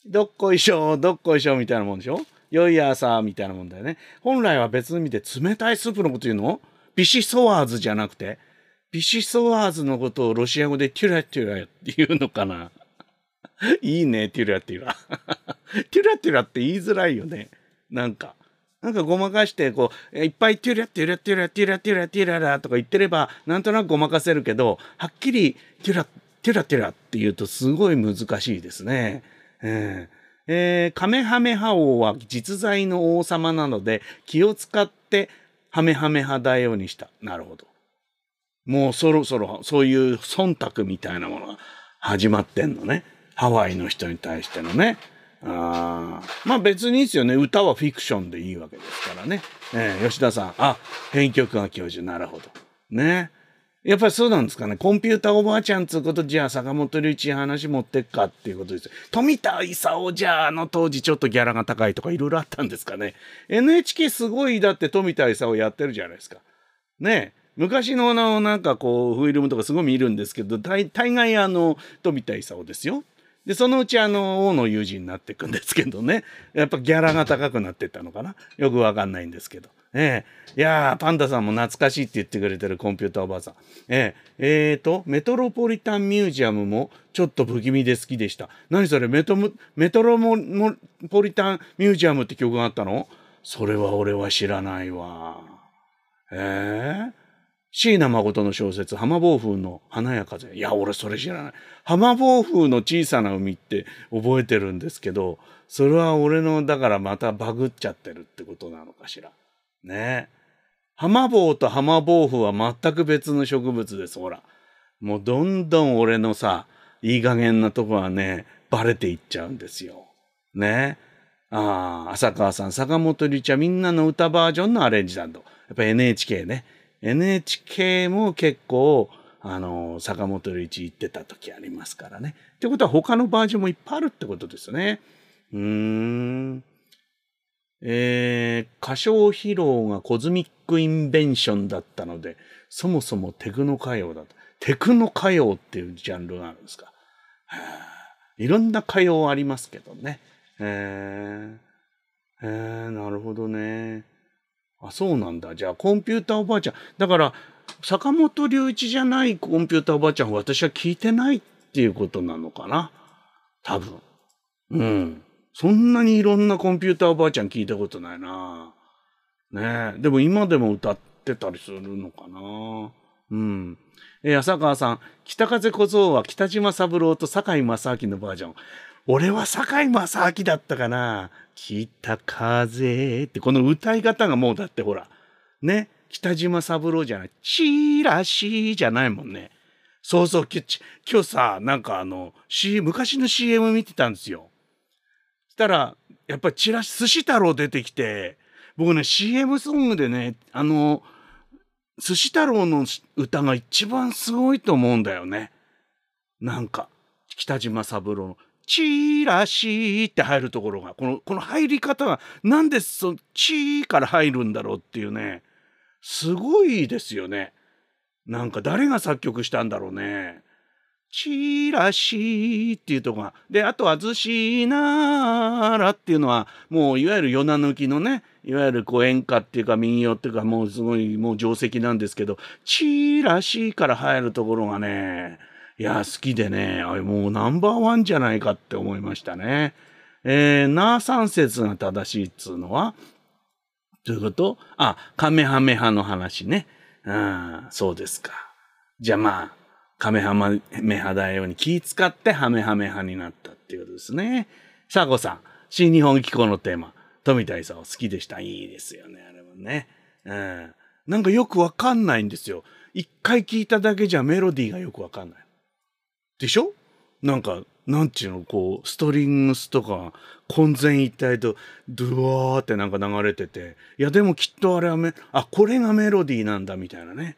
どっこいしょ、どっこいしょみたいなもんでしょよいさみたいなもんだよね。本来は別の意味で冷たいスープのこと言うの？ビシソワーズじゃなくて、ビシソワーズのことをロシア語でテュラテュラって言うのかな？<laughs> いいね、テュラテュラ。<laughs> テュラテュラって言いづらいよね。なんか。なんかごまかして、こう、いっぱいテュラテュラテュラテュラテュラテュララとか言ってれば、なんとなくごまかせるけど、はっきりテュラ、テュラテュラって言うとすごい難しいですね。えーえー、カメハメハ王は実在の王様なので気を使ってハメハメ派大王にした。なるほど。もうそろそろそういう忖度みたいなものが始まってんのね。ハワイの人に対してのね。あまあ別にいいですよね。歌はフィクションでいいわけですからね。えー、吉田さん。あ、編曲が教授。なるほど。ね。やっぱりそうなんですかね。コンピューターおばあちゃんつうこと、じゃあ坂本龍一話持ってっかっていうことです。富田勲じゃあ、あの当時ちょっとギャラが高いとかいろいろあったんですかね。NHK すごいだって富田勲やってるじゃないですか。ねえ昔ののなんかこうフィルムとかすごい見るんですけど大概あの富田勲ですよ。でそのうちあの王の友人になっていくんですけどねやっぱギャラが高くなっていったのかなよくわかんないんですけど。ええ、いやパンダさんも懐かしいって言ってくれてるコンピューターおばあさん。ええ、えーと、メトロポリタンミュージアムもちょっと不気味で好きでした。何それメトメトロポリタンミュージアムって曲があったの？それは俺は知らないわ。ええ椎名誠の小説、浜暴風の華や風。いや、俺それ知らない。浜暴風の小さな海って覚えてるんですけど、それは俺の、だからまたバグっちゃってるってことなのかしら。ね浜棒と浜暴風は全く別の植物です、ほら。もうどんどん俺のさ、いい加減なとこはね、バレていっちゃうんですよ。ね。ああ、浅川さん、坂本龍一はみんなの歌バージョンのアレンジだと。やっぱ NHK ね。NHK も結構、あの、坂本龍一行ってた時ありますからね。ってことは他のバージョンもいっぱいあるってことですね。うーん。えー、歌唱披露がコズミックインベンションだったので、そもそもテクノ歌謡だと。テクノ歌謡っていうジャンルがあるんですか。いろんな歌謡ありますけどね。えー、えー、なるほどね。あ、そうなんだ。じゃあ、コンピューターおばあちゃん。だから、坂本龍一じゃないコンピューターおばあちゃんは私は聞いてないっていうことなのかな。多分。うん。そんなにいろんなコンピューターおばあちゃん聞いたことないな。ねえ。でも今でも歌ってたりするのかな。うん。え浅川さん、北風小僧は北島三郎と堺正明のバージョン。俺は堺正明だったかな。北風って、この歌い方がもうだってほら、ね、北島三郎じゃない、チラシじゃないもんね。そうそう、きち今日さ、なんかあの、C、昔の CM 見てたんですよ。したら、やっぱりチラシ、寿司太郎出てきて、僕ね、CM ソングでね、あの、寿司太郎の歌が一番すごいと思うんだよね。なんか、北島三郎の、チーラシって入るところが、この、この入り方が、なんでその、チーから入るんだろうっていうね、すごいですよね。なんか誰が作曲したんだろうね。チーラシっていうとこが。で、あとはずしならっていうのは、もういわゆる夜な抜きのね、いわゆるこう演歌っていうか民謡っていうかもうすごいもう定石なんですけど、チーラシから入るところがね、いや、好きでね、あれもうナンバーワンじゃないかって思いましたね。えー、なあ三節が正しいっつうのは、どういうこと？あ、カメハメハの話ね。うん、そうですか。じゃあまあ、カメハメハだように気使ってハメハメハになったっていうことですね。サコさん、新日本機構のテーマ、富田勲好きでした。いいですよね、あれもね。うん。なんかよくわかんないんですよ。一回聞いただけじゃメロディーがよくわかんない。でしょ？なんか、なんちゅうの、こう、ストリングスとか、混然一体と、ドゥワーってなんか流れてて、いやでもきっとあれはめ、あ、これがメロディーなんだみたいなね。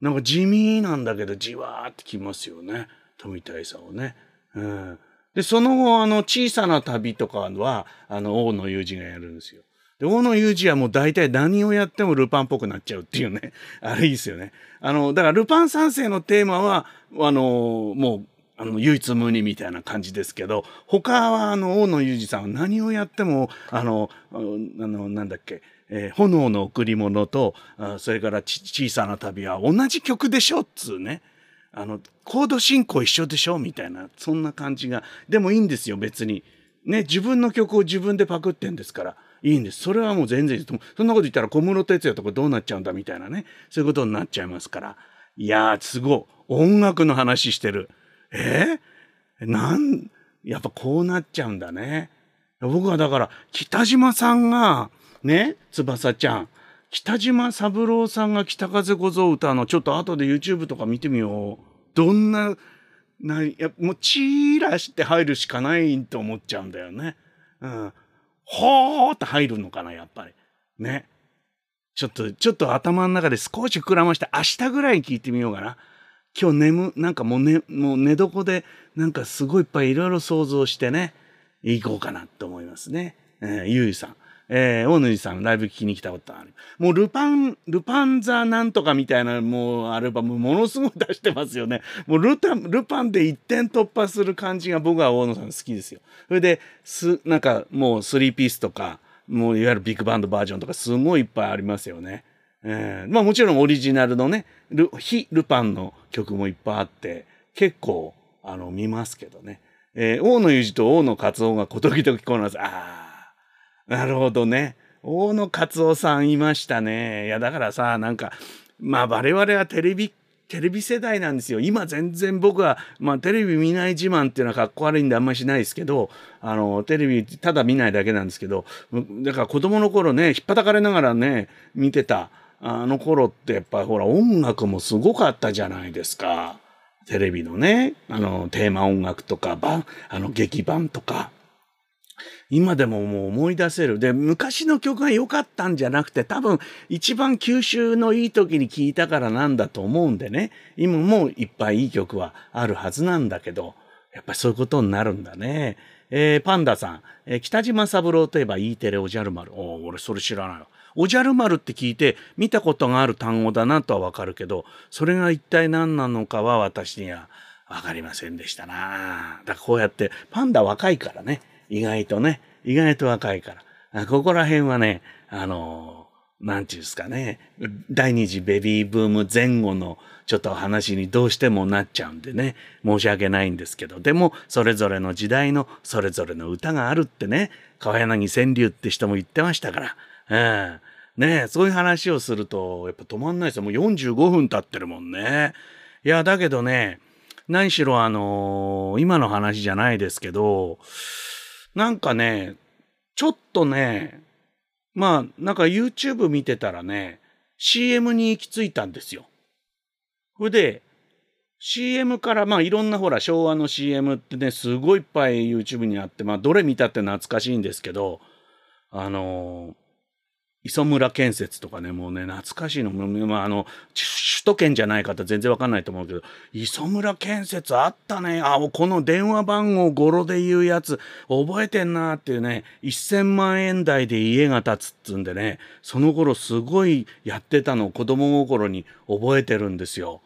なんか地味なんだけど、じわーってきますよね。富田勲ね。うん。で、その後、あの、小さな旅とかは、あの、大野裕二がやるんですよ。で、大野裕二はもう大体何をやってもルパンっぽくなっちゃうっていうね。<laughs> あれいいですよね。あの、だからルパン三世のテーマは、あの、もう、あの、唯一無二みたいな感じですけど、他は、あの、大野裕二さんは何をやっても、あの、あの、なんだっけ、えー炎の贈り物と、あそれから小さな旅は同じ曲でしょっつうね。あの、コード進行一緒でしょみたいな、そんな感じが。でもいいんですよ、別に。ね、自分の曲を自分でパクってんですから。いいんです。それはもう全然。そんなこと言ったら小室哲哉とかどうなっちゃうんだみたいなね。そういうことになっちゃいますから。いやー、すごい。音楽の話してる。え？ーなん、やっぱこうなっちゃうんだね。僕はだから、北島さんが、ね、翼ちゃん。北島三郎さんが北風小僧歌うの、ちょっと後で YouTube とか見てみよう。どんな、ないや、もう、チーラして入るしかないと思っちゃうんだよね。うん。ほーって入るのかな、やっぱり。ね。ちょっと、ちょっと頭の中で少し膨らまして、明日ぐらいに聞いてみようかな。今日眠、なんかもうね、もう寝床で、なんかすごいいっぱいいろいろ想像してね、行こうかなと思いますね。えー、ゆいさん。えー、大野さん、ライブ聞きに来たことある。もう、ルパン、ルパンザなんとかみたいな、もう、アルバム、ものすごい出してますよね。もうルタン、ルパンで一点突破する感じが僕は大野さん好きですよ。それで、す、なんか、もう、スリーピースとか、もう、いわゆるビッグバンドバージョンとか、すごいいっぱいありますよね。えーまあもちろんオリジナルのね、ル、非ルパンの曲もいっぱいあって、結構、あの、見ますけどね。えー大野裕二と大野勝夫が時々こうなす。ああ、なるほどね。大野勝夫さんいましたね。いや、だからさ、なんか、まあ我々はテレビ、テレビ世代なんですよ。今全然僕は、まあテレビ見ない自慢っていうのはかっこ悪いんであんまりしないですけど、あの、テレビただ見ないだけなんですけど、だから子供の頃ね、ひっぱたかれながらね、見てた、あの頃ってやっぱほら音楽もすごかったじゃないですか。テレビのね、あの、テーマ音楽とか、あの、劇版とか。今でももう思い出せる。で、昔の曲が良かったんじゃなくて、多分一番吸収のいい時に聴いたからなんだと思うんでね。今もいっぱいいい曲はあるはずなんだけど、やっぱりそういうことになるんだね。えーパンダさん、えー北島三郎といえば E テレおじゃる丸。おー俺それ知らないわ。おじゃる丸って聞いて見たことがある単語だなとはわかるけど、それが一体何なのかは私にはわかりませんでしたな。だからこうやって、パンダ若いからね。意外とね。意外と若いから。ここら辺はね、あのなんていうんですかね。第二次ベビーブーム前後のちょっと話にどうしてもなっちゃうんでね申し訳ないんですけどでもそれぞれの時代のそれぞれの歌があるってね川柳川柳って人も言ってましたから、うん、ねそういう話をするとやっぱ止まんないですよもう45分経ってるもんね。いやだけどね何しろあのー、今の話じゃないですけどなんかねちょっとねまあなんか YouTube 見てたらね CM に行き着いたんですよ。それで、CM から、まあいろんなほら昭和の CM ってね、すごいいっぱい YouTube にあって、まあどれ見たって懐かしいんですけど、あのー、磯村建設とかね、もうね、懐かしいの。まあ、あの、首都圏じゃない方全然わかんないと思うけど、磯村建設あったね。あ、この電話番号語呂で言うやつ、覚えてんなっていうね、1000万円台で家が建つっつんでね、その頃すごいやってたのを子供心に覚えてるんですよ。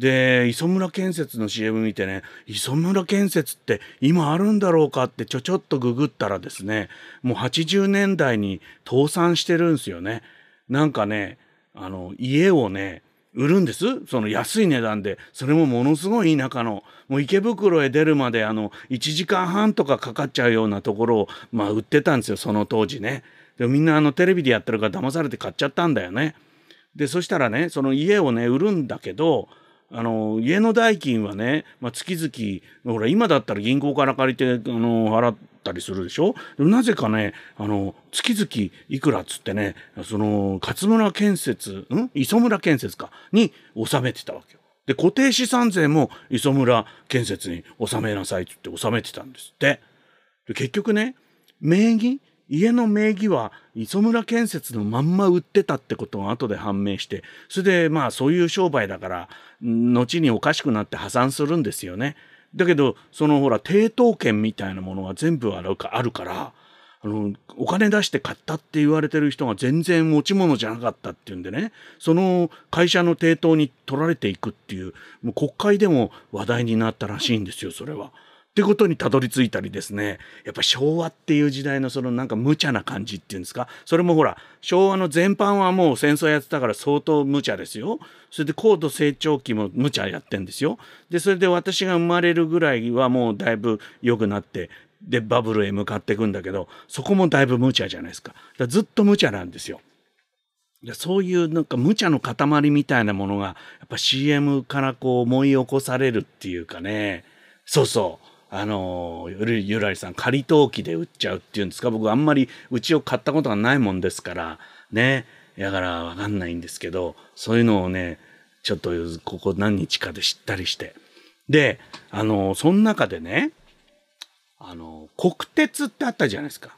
で、磯村建設の CM 見てね、磯村建設って今あるんだろうかってちょちょっとググったらですね、もう80年代に倒産してるんですよね。なんかね、あの、家をね、売るんです。その安い値段で。それもものすごい田舎の。もう池袋へ出るまであの、1時間半とかかかっちゃうようなところを、まあ売ってたんですよ、その当時ね。でみんなあのテレビでやってるから騙されて買っちゃったんだよね。で、そしたらね、その家をね、売るんだけど、あの家の代金はね、まあ、月々ほら今だったら銀行から借りてあの払ったりするでしょ？なぜかねあの月々いくらっつってねその勝村建設ん？磯村建設かに納めてたわけよ。で固定資産税も磯村建設に納めなさいっつって納めてたんですって。で結局ね名義家の名義は磯村建設のまんま売ってたってことが後で判明してそれでまあそういう商売だから後におかしくなって破産するんですよね。だけどそのほら抵当権みたいなものが全部あるからあのお金出して買ったって言われてる人が全然持ち物じゃなかったっていうんでねその会社の抵当に取られていくっていうもう国会でも話題になったらしいんですよそれは。ってことにたどり着いたりですね。やっぱ昭和っていう時代のそのなんか無茶な感じっていうんですか。それもほら昭和の全般はもう戦争やってたから相当無茶ですよ。それで高度成長期も無茶やってんですよ。でそれで私が生まれるぐらいはもうだいぶ良くなってでバブルへ向かっていくんだけどそこもだいぶ無茶じゃないですか。だずっと無茶なんですよ。そういうなんか無茶の塊みたいなものがやっぱ CM からこう思い起こされるっていうかね。そうそう。あのゆらりさん仮登記で売っちゃうっていうんですか？僕あんまりうちを買ったことがないもんですからね。だからわかんないんですけどそういうのをねちょっとここ何日かで知ったりして。であのその中でねあの国鉄ってあったじゃないですか。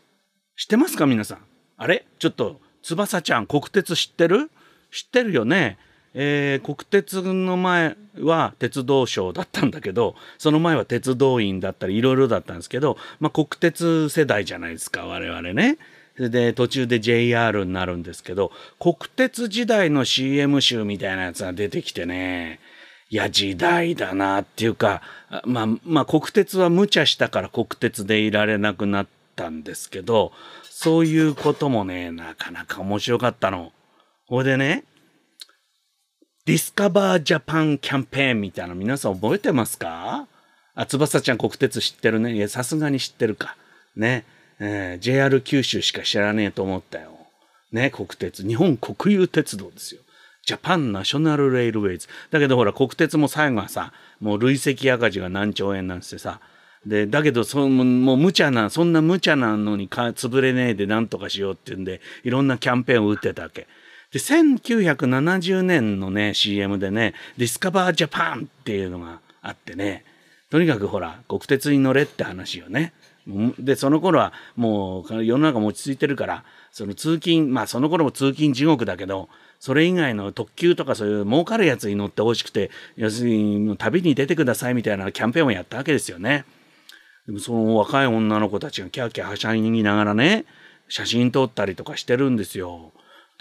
知ってますか皆さん？あれ？ちょっと翼ちゃん国鉄知ってる？知ってるよね？えー、国鉄の前は鉄道省だったんだけどその前は鉄道員だったりいろいろだったんですけど、まあ、国鉄世代じゃないですか我々ね。で途中で JR になるんですけど国鉄時代の CM 集みたいなやつが出てきてねいや時代だなっていうかまあまあ国鉄は無茶したから国鉄でいられなくなったんですけどそういうこともねなかなか面白かったの。ほいでねディスカバージャパンキャンペーンみたいな皆さん覚えてますか？あ、翼ちゃん国鉄知ってるね。いや、さすがに知ってるか。ね。えー、JR 九州しか知らねえと思ったよ。ね、国鉄。日本国有鉄道ですよ。 Japan National Railways。だけどほら、国鉄も最後はさ、もう累積赤字が何兆円なんてさ。で、だけど、その、もう無茶な、そんな無茶なのにか潰れねえで何とかしようっていうんで、いろんなキャンペーンを打ってたわけ。で、1970年のね、CM でね、ディスカバージャパンっていうのがあってね、とにかくほら、国鉄に乗れって話よね。で、その頃はもう世の中も落ち着いてるから、その通勤、まあその頃も通勤地獄だけど、それ以外の特急とかそういう儲かるやつに乗ってほしくて、要するに旅に出てくださいみたいなキャンペーンをやったわけですよね。でもその若い女の子たちがキャーキャーはしゃぎながらね、写真撮ったりとかしてるんですよ。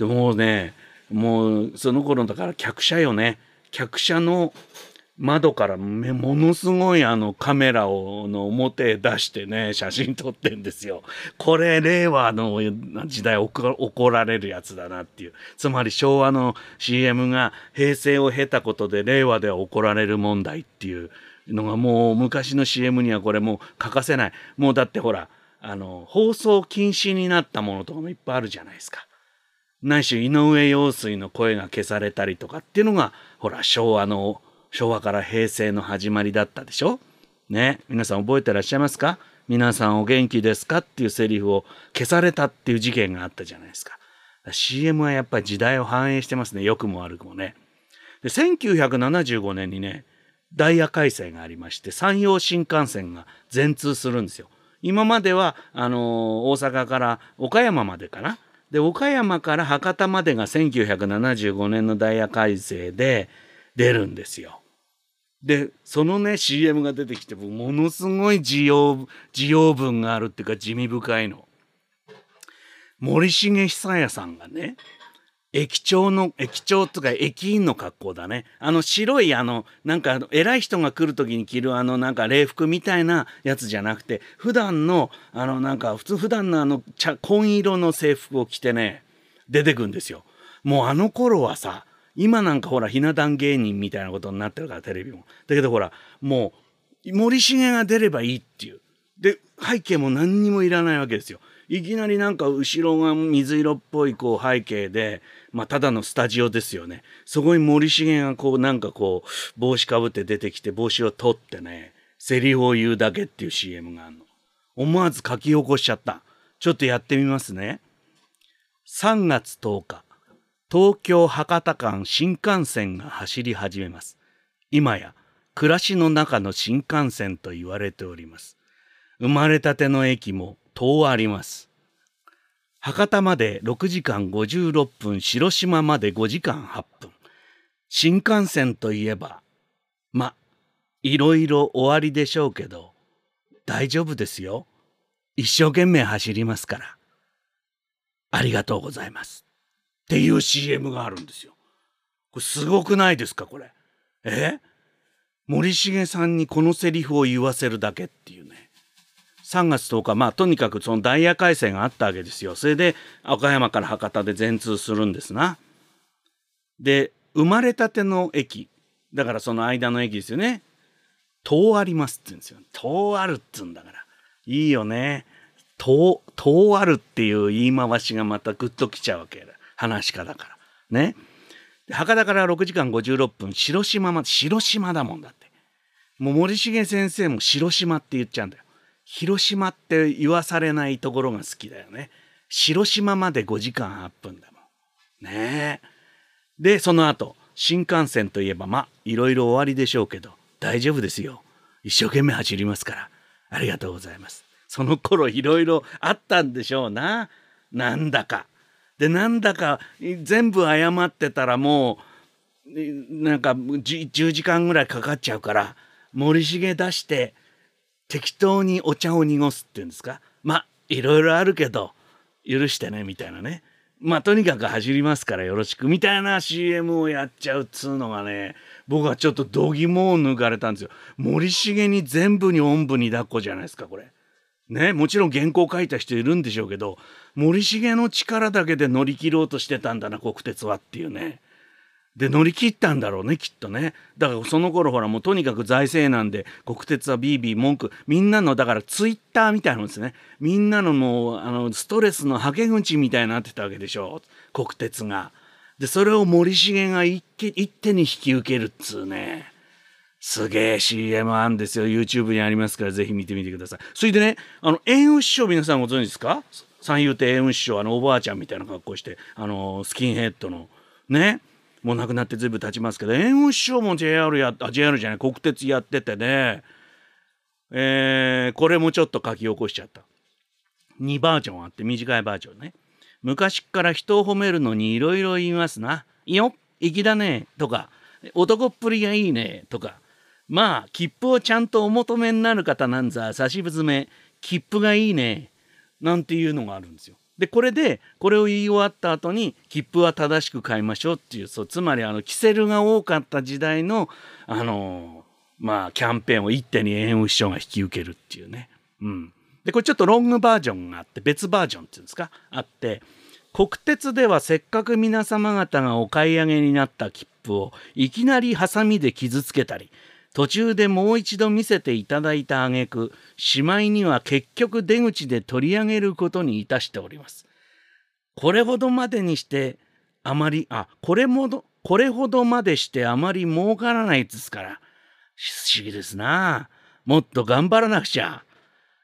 でもうねもうその頃だから客車よね客車の窓からものすごいあのカメラをの表へ出してね写真撮ってんですよ。これ令和の時代怒られるやつだなっていうつまり昭和の CM が平成を経たことで令和では怒られる問題っていうのがもう昔の CM にはこれもう欠かせないもうだってほらあの放送禁止になったものとかもいっぱいあるじゃないですか。ないし井上陽水の声が消されたりとかっていうのがほら昭和の昭和から平成の始まりだったでしょ？ね皆さん覚えてらっしゃいますか？皆さんお元気ですか？っていうセリフを消されたっていう事件があったじゃないですか。CM はやっぱり時代を反映してますね。良くも悪くもね。で、1975年にね、ダイヤ改正がありまして、山陽新幹線が全通するんですよ。今までは、あのー、大阪から岡山までかな？で、岡山から博多までが1975年のダイヤ改正で出るんですよ。で、そのね、CM が出てきて、ものすごい需要、需要分があるっていうか地味深いの。森重久彌さんがね、駅長の、駅長とか駅員の格好だね。あの白いあの、なんか偉い人が来る時に着るあのなんか礼服みたいなやつじゃなくて、普段の、あのなんか普通普段のあの茶、紺色の制服を着てね、出てくんですよ。もうあの頃はさ、今なんかほらひな壇芸人みたいなことになってるからテレビも。だけどほらもう森重が出ればいいっていう。で背景も何にもいらないわけですよ。いきなりなんか後ろが水色っぽいこう背景で、まあ、ただのスタジオですよね。そこに森重がこうなんかこう帽子かぶって出てきて帽子を取ってねセリフを言うだけっていう CM があるの。思わず書き起こしちゃった。ちょっとやってみますね。3月10日。東京博多間新幹線が走り始めます。今や暮らしの中の新幹線と言われております。生まれたての駅も遠あります。博多まで6時間56分、広島まで5時間8分。新幹線といえば、ま、いろいろ終わりでしょうけど、大丈夫ですよ。一生懸命走りますから。ありがとうございます。っていう CM があるんですよ。これすごくないですかこれ？え？森重さんにこのセリフを言わせるだけっていうね。3月10日まあとにかくそのダイヤ改正があったわけですよ。それで岡山から博多で全通するんですな。で生まれたての駅だからその間の駅ですよね。遠ありますって言うんですよ。遠あるっつうんだから。いいよね。遠、遠あるっていう言い回しがまたグッときちゃうわけだ。話家だから。ね。博多から6時間56分、広島まで、広島だもんだって。もう森重先生も広島って言っちゃうんだよ。広島って言わされないところが好きだよね。広島まで5時間8分だもん。ねえ。で、その後、新幹線といえば、まあ、いろいろ終わりでしょうけど、大丈夫ですよ。一生懸命走りますから。ありがとうございます。その頃いろいろあったんでしょうな。なんだか。でなんだか全部謝ってたらもうなんか 10, 10時間ぐらいかかっちゃうから森重出して適当にお茶を濁すっていうんですか？まあいろいろあるけど許してねみたいなねまあとにかく走りますからよろしくみたいな CM をやっちゃうっつうのがね僕はちょっと度肝を抜かれたんですよ森重に全部におんぶに抱っこじゃないですかこれ。ねもちろん原稿書いた人いるんでしょうけど森重の力だけで乗り切ろうとしてたんだな国鉄はっていうね。で乗り切ったんだろうねきっとね。だからその頃ほらもうとにかく財政なんで国鉄はビービー文句みんなのだからツイッターみたいなもんですね。みんなのもうあのストレスのはけ口みたいになってたわけでしょ。国鉄が。でそれを森重が一一手に引き受けるっつうね。すげえ CM あんですよ。YouTube にありますからぜひ見てみてください。それでねあの円雲師匠皆さんご存知ですか？三遊亭円雲師匠あのおばあちゃんみたいな格好してあのスキンヘッドの。ね。もう亡くなってずいぶん経ちますけど円雲師匠も JR やあ JR じゃない国鉄やっててね。えー、これもちょっと書き起こしちゃった。2バージョンあって短いバージョンね。昔から人を褒めるのにいろいろ言いますな「いいよ粋だね」とか「男っぷりがいいね」とか。まあ切符をちゃんとお求めになる方なんざ差し詰め。切符がいいねなんていうのがあるんですよ。でこれでこれを言い終わった後に切符は正しく買いましょうっていうそうつまりあのキセルが多かった時代のあのまあキャンペーンを一手に円師匠が引き受けるっていうね。うん、でこれちょっとロングバージョンがあって別バージョンっていうんですか？あって国鉄ではせっかく皆様方がお買い上げになった切符をいきなりハサミで傷つけたり途中でもう一度見せていただいた挙句しまいには結局出口で取り上げることにいたしております。これほどまでにしてあまりあこれもどこれほどまでしてあまり儲からないですから不思議ですなもっと頑張らなくちゃ。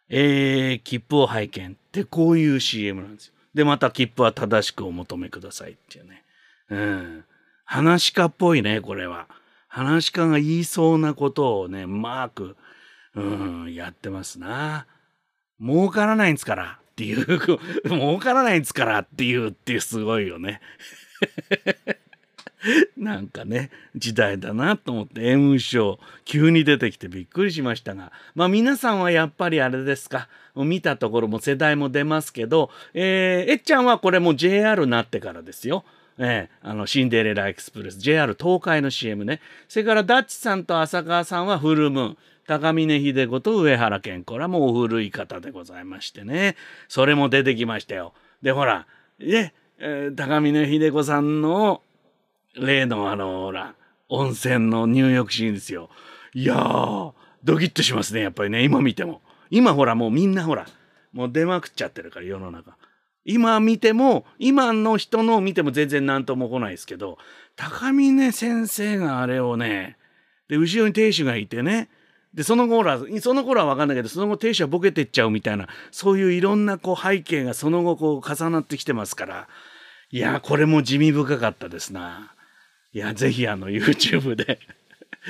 えー、切符を拝見ってこういう CM なんですよ。で、また切符は正しくお求めくださいっていうね。うん。話家っぽいね、これは。話家が言いそうなことをね、マーク、うん、やってますな。儲からないんですからっていう、<laughs> 儲からないんですからっていうってすごいよね。<laughs> なんかね時代だなと思って M 賞急に出てきてびっくりしましたがまあ皆さんはやっぱりあれですか見たところも世代も出ますけど、えー、えっちゃんはこれも JR になってからですよ。えー、あのシンデレラエクスプレス JR 東海の CM ねそれからダッチさんと浅川さんはフルムーン高峰秀子と上原健これはもう古い方でございましてねそれも出てきましたよ。でほらね、えー、高峰秀子さんの例のあの、ほら、温泉の入浴シーンですよ。いやー、ドキッとしますね、やっぱりね、今見ても。今ほら、もうみんなほら、もう出まくっちゃってるから、世の中。今見ても、今の人のを見ても全然何とも来ないですけど、高峰先生があれをね、で、後ろに亭主がいてね、で、その後ほら、その頃は分かんないけど、その後亭主はボケてっちゃうみたいな、そういういろんなこう背景がその後こう重なってきてますから、いや、これも地味深かったですな。いや、ぜひあの YouTube で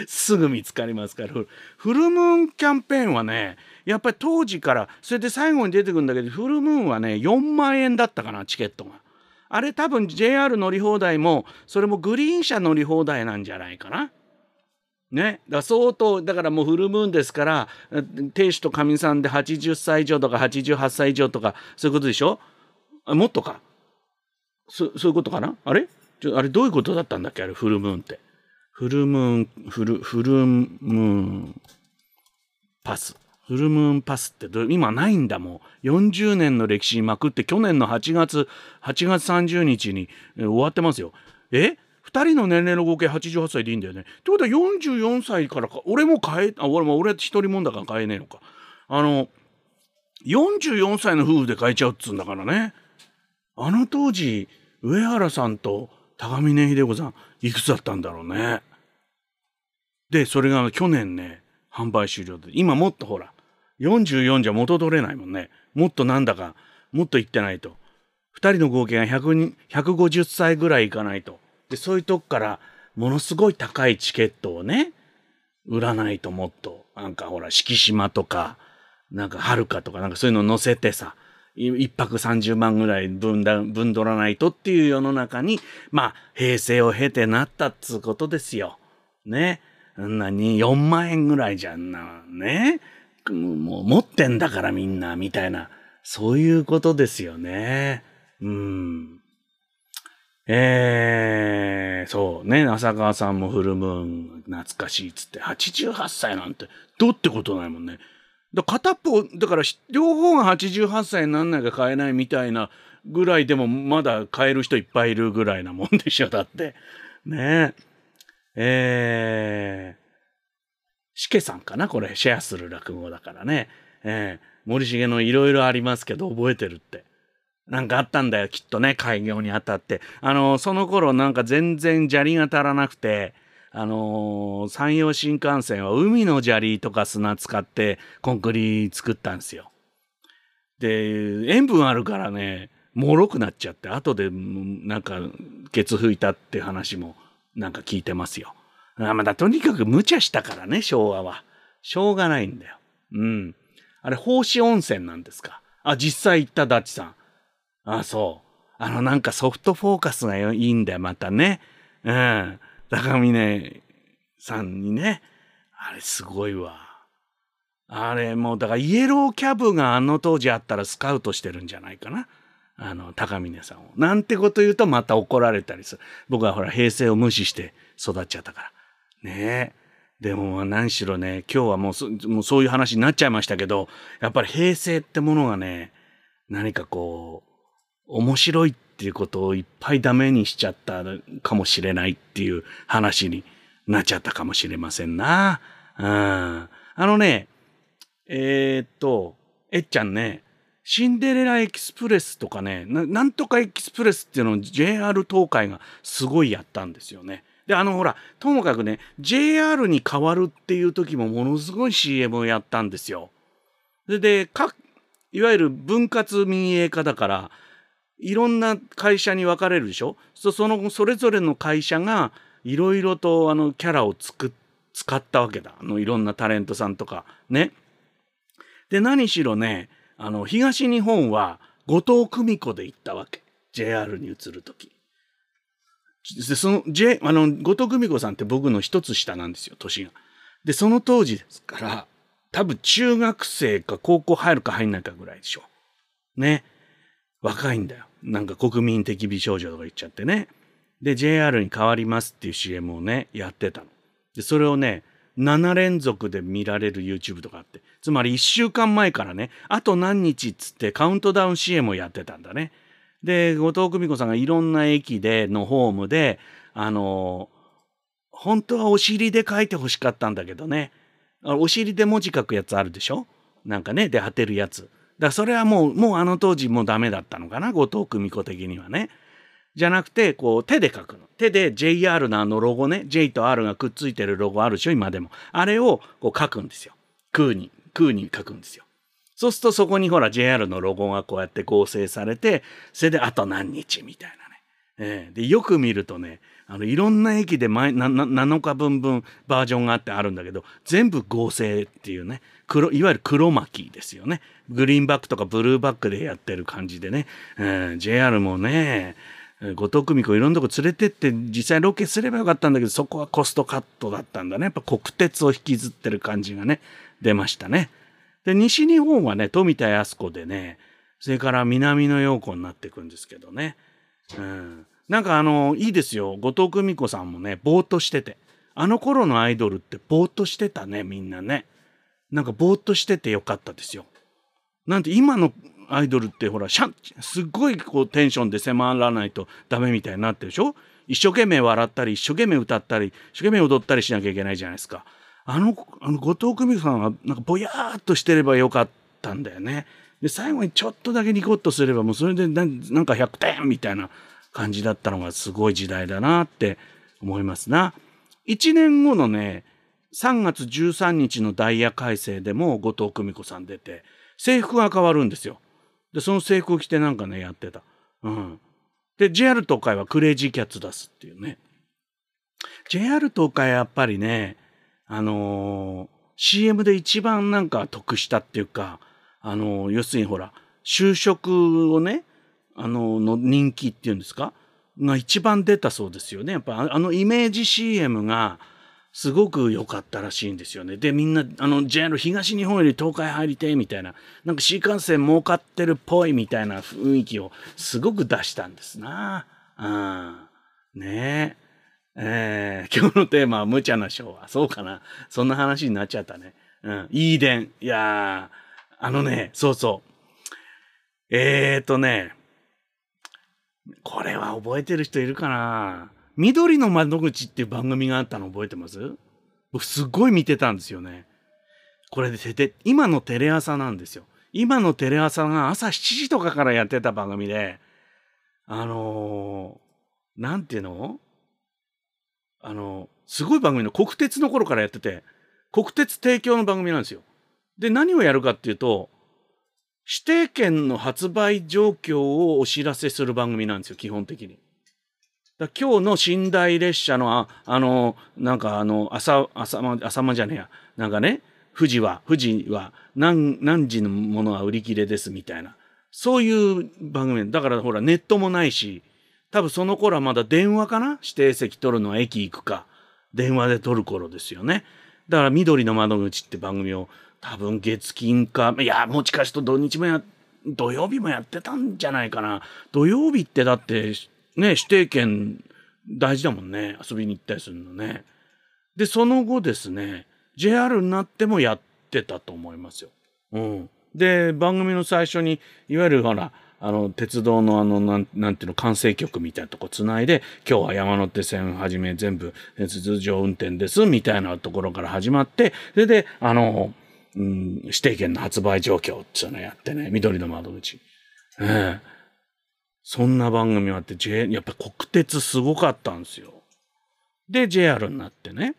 すぐ見つかりますから。フルムーンキャンペーンはね、やっぱり当時から、それで最後に出てくるんだけど、フルムーンはね、4万円だったかな、チケットが。あれ多分 JR 乗り放題も、それもグリーン車乗り放題なんじゃないかな。ね、だ相当だからもうフルムーンですから亭主とかみさんで80歳以上とか88歳以上とかそういうことでしょ？もっとかそそういうことかな？あれ？ちょあれどういうことだったんだっけ？あれフルムーンって。フルムーン、フル、フルムーンパス。フルムーンパスってど今ないんだもん。40年の歴史にまくって去年の8月、8月30日に終わってますよ。え？2人の年齢の合計88歳でいいんだよね。ってことは44歳からか、俺も買え、あ、俺も俺一人もんだから買えねえのか。あの、44歳の夫婦で買えちゃうっつうんだからね。あの当時、上原さんと高峰秀子さんいくつだったんだろうね。でそれが去年ね販売終了で今もっとほら44じゃ元取れないもんね。もっとなんだかもっといってないと。2人の合計が150歳ぐらいいかないと。でそういうとこからものすごい高いチケットをね売らないともっと。なんかほら敷島とかなんかはるかとかなんかそういうの載せてさ一泊30万ぐらい分だ分取らないとっていう世の中に、まあ、平成を経てなったっつうことですよ。ね。何、4万円ぐらいじゃんな。ね。もう持ってんだからみんな、みたいな。そういうことですよね。うん。えー、そうね。浅川さんもフルムーン懐かしいっつって、88歳なんて、どうってことないもんね。だ片方だから両方が88歳になんないか買えないみたいなぐらいでもまだ買える人いっぱいいるぐらいなもんでしょだって。ねえ。えー、しけさんかなこれ。シェアする落語だからね。えー、森重のいろいろありますけど覚えてるって。なんかあったんだよきっとね開業にあたって。あのその頃なんか全然砂利が足らなくてあのー、山陽新幹線は海の砂利とか砂使ってコンクリ作ったんですよ。で塩分あるからねもろくなっちゃって後でなんかケツ拭いたって話もなんか聞いてますよ。あまだとにかく無茶したからね昭和は。しょうがないんだよ。うん。あれ奉仕温泉なんですか。あ実際行ったダッチさん。あそう。あのなんかソフトフォーカスがいいんだよまたね。うん。高峰さんにね、あれすごいわ。あれもうだからイエローキャブがあの当時あったらスカウトしてるんじゃないかな。あの、高峰さんを。なんてこと言うとまた怒られたりする。僕はほら、平成を無視して育っちゃったから。ねえ。でも何しろね、今日はもうもうそういう話になっちゃいましたけど、やっぱり平成ってものがね、何かこう、面白いっっていうことをいっぱいダメにしちゃったかもしれないっていう話になっちゃったかもしれませんな。うん。あのね、えー、っと、えっちゃんね、シンデレラエキスプレスとかねな、なんとかエキスプレスっていうのを JR 東海がすごいやったんですよね。で、あのほら、ともかくね、JR に変わるっていう時もものすごい CM をやったんですよ。で、で、いわゆる分割民営化だから、いろんな会社に分かれるでしょ？その、それぞれの会社がいろいろとあのキャラを作っ使ったわけだ。あのいろんなタレントさんとかね。で、何しろね、あの、東日本は後藤久美子で行ったわけ。JR に移るとき。で、その、J、あの、後藤久美子さんって僕の一つ下なんですよ、年が。で、その当時ですから、多分中学生か高校入るか入んないかぐらいでしょ。ね。若いんだよ。なんか国民的美少女とか言っちゃってね。で、JR に変わりますっていう CM をね、やってたの。で、それをね、7連続で見られる YouTube とかあって。つまり1週間前からね、あと何日っつってカウントダウン CM をやってたんだね。で、後藤久美子さんがいろんな駅でのホームで、あの、本当はお尻で書いてほしかったんだけどね。お尻で文字書くやつあるでしょ？なんかね、で当てるやつ。だそれはもう、もうあの当時もうダメだったのかな、後藤久美子的にはね。じゃなくて、こう手で書くの。手で JR のあのロゴね、J と R がくっついてるロゴあるでしょ、今でも。あれをこう書くんですよ。空に、空に書くんですよ。そうするとそこにほら JR のロゴがこうやって合成されて、それであと何日みたいなね。えー、で、よく見るとね、あの、いろんな駅で前な7日分分バージョンがあってあるんだけど、全部合成っていうね、黒、いわゆる黒巻きですよね。グリーンバックとかブルーバックでやってる感じでね。えー、JR もね、後藤久美子いろんなとこ連れてって実際ロケすればよかったんだけどそこはコストカットだったんだねやっぱ国鉄を引きずってる感じがね出ましたねで西日本はね富田靖子でねそれから南野陽子になっていくんですけどねうんなんかあのいいですよ。後藤久美子さんもねぼーっとしてて。あの頃のアイドルってぼーっとしてたねみんなね。なんかぼーっとしててよかったですよ。なんて今のアイドルってほら、しゃすっごいこうテンションで迫らないとダメみたいになってるでしょ？一生懸命笑ったり、一生懸命歌ったり、一生懸命踊ったりしなきゃいけないじゃないですか。あの、あの後藤久美子さんはなんかぼやーっとしてればよかったんだよね。で、最後にちょっとだけニコッとすればもうそれでなんか100点みたいな感じだったのがすごい時代だなって思いますな。1年後のね、3月13日のダイヤ改正でも後藤久美子さん出て、制服が変わるんですよ。で、その制服を着てなんかね、やってた。うん。で、JR 東海はクレイジーキャッツ出すっていうね。JR 東海やっぱりね、あのー、CM で一番なんか得したっていうか、あのー、要するにほら、就職をね、あの、の人気っていうんですか？が一番出たそうですよね。やっぱあのイメージ CM が、すごく良かったらしいんですよね。で、みんな、あの、JR 東日本より東海入りてみたいな、なんか新幹線儲かってるっぽいみたいな雰囲気をすごく出したんですな。うん。ねえ。えー、<laughs> 今日のテーマは無茶な昭和。そうかな。そんな話になっちゃったね。うん。いい伝。いやー、あのね、そうそう。えーとね、これは覚えてる人いるかな？緑の窓口っていう番組があったの覚えてます？僕すっごい見てたんですよね。これで今のテレ朝なんですよ。今のテレ朝が朝7時とかからやってた番組で、あのー、なんていうの？あのすごい番組の国鉄の頃からやってて、国鉄提供の番組なんですよ。で、何をやるかっていうと、指定券の発売状況をお知らせする番組なんですよ、基本的に。だ今日の寝台列車のああのなんかあの朝朝間朝間じゃねえや。なんかね富士は富士は何何時のものは売り切れですみたいな。そういう番組だからほらネットもないし多分その頃はまだ電話かな？指定席取るのは駅行くか。電話で取る頃ですよね。だから「緑の窓口」って番組を多分月金かいやもしかすると土日もや土曜日もやってたんじゃないかな。土曜日ってだって、ね、指定券大事だもんね。遊びに行ったりするのね。で、その後ですね、JR になってもやってたと思いますよ。うん。で、番組の最初に、いわゆるほら、あの、鉄道のあの、なん、なんていうの、管制局みたいなとこつないで、今日は山手線はじめ全部通常運転です、みたいなところから始まって、それで、あの、うん指定券の発売状況っていうのやってね、緑の窓口。ええ。そんな番組があって、J、やっぱ国鉄すごかったんですよ。で、JR になってね。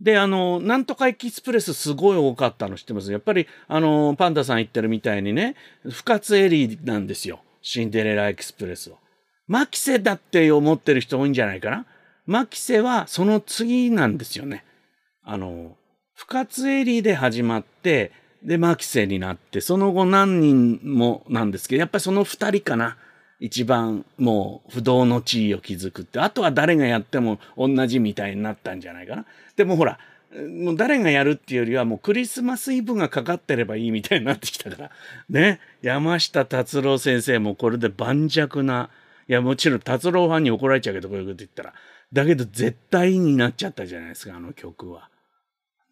で、あの、なんとかエキスプレスすごい多かったの知ってます？やっぱり、あの、パンダさん言ってるみたいにね、不活エリーなんですよ。シンデレラエクスプレスは。マキセだって思ってる人多いんじゃないかな。マキセはその次なんですよね。あの、不活エリーで始まって、で、マキセになって、その後何人もなんですけど、やっぱりその二人かな。一番もう不動の地位を築くって、あとは誰がやっても同じみたいになったんじゃないかな。でもほら、もう誰がやるっていうよりはもうクリスマスイブがかかってればいいみたいになってきたから。ね。山下達郎先生もこれで盤石な、いやもちろん達郎ファンに怒られちゃうけどこういうこと言ったら。だけど絶対になっちゃったじゃないですか、あの曲は。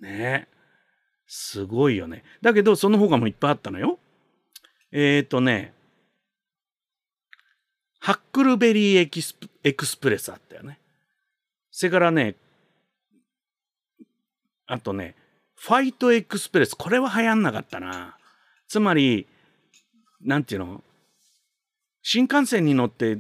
ね。すごいよね。だけどその他もいっぱいあったのよ。えっ、ー、とね、ハックルベリーエキスエクスプレスあったよね。それからね、あとね、ファイトエクスプレス。これは流行んなかったな。つまり、なんていうの？新幹線に乗って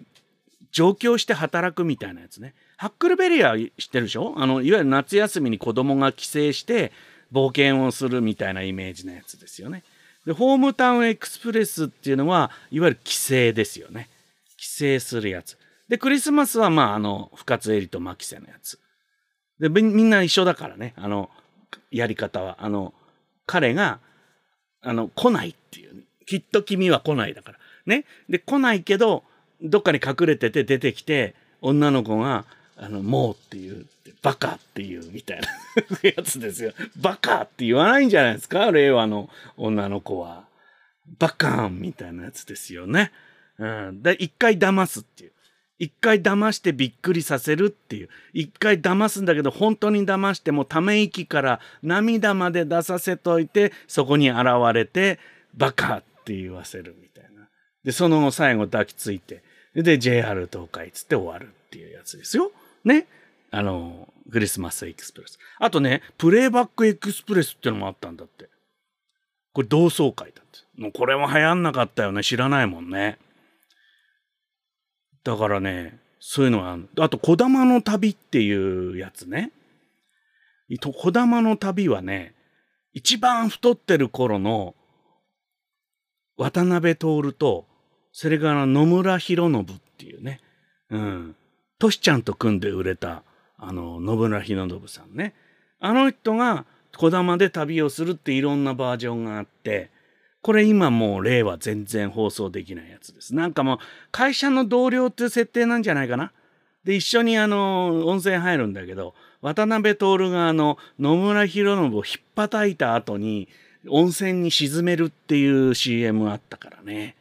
上京して働くみたいなやつね。ハックルベリーは知ってるでしょ？あの、いわゆる夏休みに子供が帰省して冒険をするみたいなイメージのやつですよね。で、ホームタウンエクスプレスっていうのは、いわゆる帰省ですよね。帰省するやつ。で、クリスマスは、まあ、あの、不活エリとマキセのやつ。で、みんな一緒だからね、あの、やり方は。あの、彼が、あの、来ないっていう、きっと君は来ないだから。ね？で、来ないけど、どっかに隠れてて出てきて、女の子が、あの、もうっていう、バカっていうみたいな <laughs> やつですよ。バカって言わないんじゃないですか？令和の女の子は。バカーンみたいなやつですよね。うん。で、一回騙すっていう。一回騙してびっくりさせるっていう。一回騙すんだけど、本当に騙してもため息から涙まで出させといて、そこに現れて、バカって言わせるみたいな。で、その後最後抱きついて、で、JR 東海つって終わるっていうやつですよ。ね。あの、クリスマスエクスプレス。あとね、プレイバックエクスプレスっていうのもあったんだって。これ同窓会だって。もうこれは流行んなかったよね。知らないもんね。だからね、そういうのは、あと、小玉の旅っていうやつね。小玉の旅はね、一番太ってる頃の渡辺徹と、それから野村弘信っていうね、うん、トシちゃんと組んで売れた、あの、野村弘信さんね。あの人が小玉で旅をするっていろんなバージョンがあって、これ今もう令和全然放送できないやつです。なんかもう会社の同僚っていう設定なんじゃないかな。で、一緒にあの、温泉入るんだけど、渡辺徹があの、野村弘信を引っ叩いた後に、温泉に沈めるっていう CM あったからね。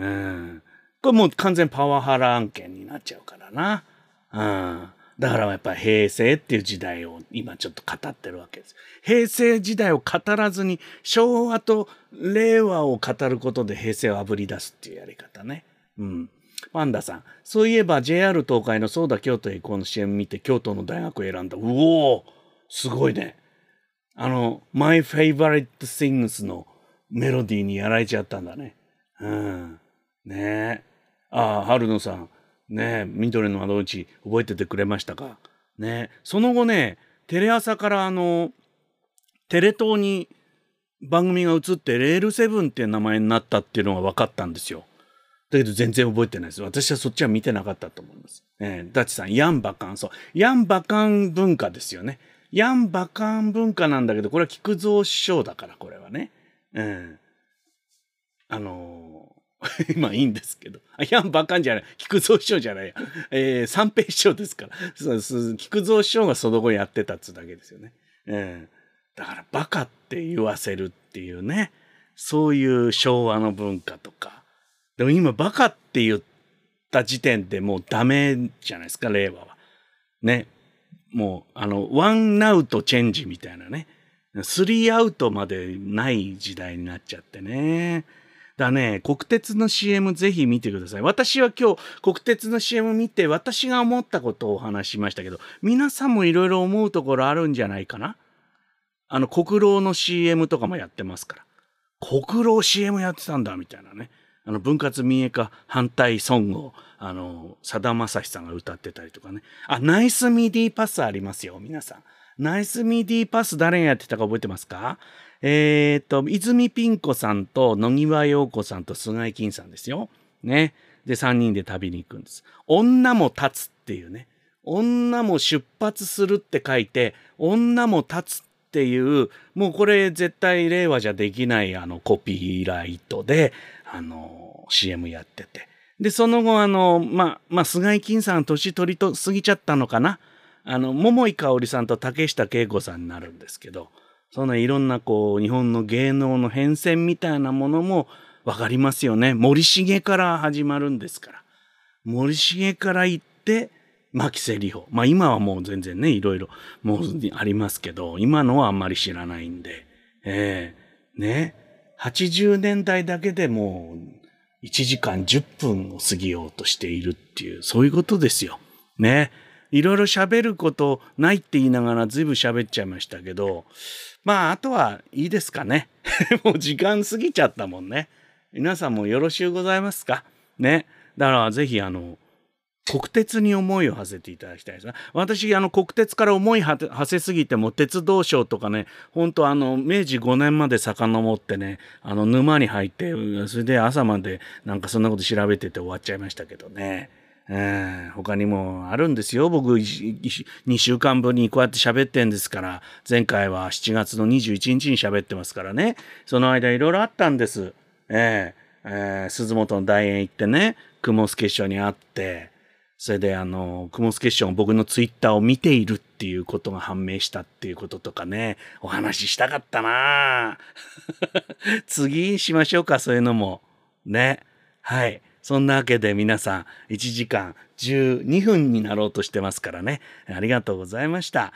うん。これもう完全パワハラ案件になっちゃうからな。うん。だからやっぱ平成っていう時代を今ちょっと語ってるわけです。平成時代を語らずに昭和と令和を語ることで平成をあぶり出すっていうやり方ね。うん。パンダさん。そういえば JR 東海のそうだ京都へ行こうの CM 見て京都の大学を選んだ。うおすごいね。あの、My Favorite Things のメロディーにやられちゃったんだね。うん。ねえ。ああ、春野さん。ねえ緑の窓口覚えててくれましたか？ねえその後ね、テレ朝からあの、テレ東に番組が移ってレールセブンっていう名前になったっていうのが分かったんですよ。だけど全然覚えてないです。私はそっちは見てなかったと思います。えー、ダチさん、ヤンバカン、そう。ヤンバカン文化ですよね。ヤンバカン文化なんだけど、これは菊蔵師匠だから、これはね。うん。あの <laughs> まあいいんですけど。いや、バカんじゃない。菊蔵師匠じゃないや。えー、三平師匠ですから。そうそう菊蔵師匠がその後やってたっつうだけですよね。えー、だからバカって言わせるっていうね。そういう昭和の文化とか。でも今バカって言った時点でもうダメじゃないですか、令和は。ね。もう、あの、ワンアウトチェンジみたいなね。スリーアウトまでない時代になっちゃってね。だね、国鉄の CM ぜひ見てください。私は今日国鉄の CM 見て私が思ったことをお話しましたけど、皆さんもいろいろ思うところあるんじゃないかな？あの、国老の CM とかもやってますから。国老 CM やってたんだ、みたいなね。あの、分割民営化反対ソングを、あの、さだまさしさんが歌ってたりとかね。あ、ナイスミディパスありますよ、皆さん。ナイスミディパス誰がやってたか覚えてますか？えっ、と、泉ピン子さんと野際陽子さんと菅井金さんですよ。ね。で、3人で旅に行くんです。女も立つっていうね。女も出発するって書いて、女も立つっていう、もうこれ絶対令和じゃできないあのコピーライトで、あの、CM やってて。で、その後、あの、ま、ま、菅井金さん年取りと過ぎちゃったのかな。あの、桃井かおりさんと竹下恵子さんになるんですけど、そのいろんなこう、日本の芸能の変遷みたいなものもわかりますよね。森重から始まるんですから。森重から行って、牧瀬里穂。まあ今はもう全然ね、いろいろもうありますけど、今のはあんまり知らないんで。ええー、ね。80年代だけでもう1時間10分を過ぎようとしているっていう、そういうことですよ。ね。いろいろ喋ることないって言いながら随分喋っちゃいましたけど、まあ、あとはいいですかね。<laughs> もう時間過ぎちゃったもんね。皆さんもよろしゅうございますか？ね。だからぜひあの、国鉄に思いを馳せていただきたいですね。私、あの、国鉄から思い馳せすぎても、鉄道省とかね、本当あの、明治5年まで遡ってね、あの、沼に入って、それで朝までなんかそんなこと調べてて終わっちゃいましたけどね。えー、他にもあるんですよ。僕、2週間ぶりにこうやって喋ってんですから、前回は7月の21日に喋ってますからね。その間いろいろあったんです。えー、えー、鈴本の大園行ってね、雲助師匠に会って、それであの、雲助師匠僕のツイッターを見ているっていうことが判明したっていうこととかね、お話ししたかったな <laughs> 次しましょうか、そういうのも。ね。はい。そんなわけで皆さん1時間12分になろうとしてますからね。ありがとうございました。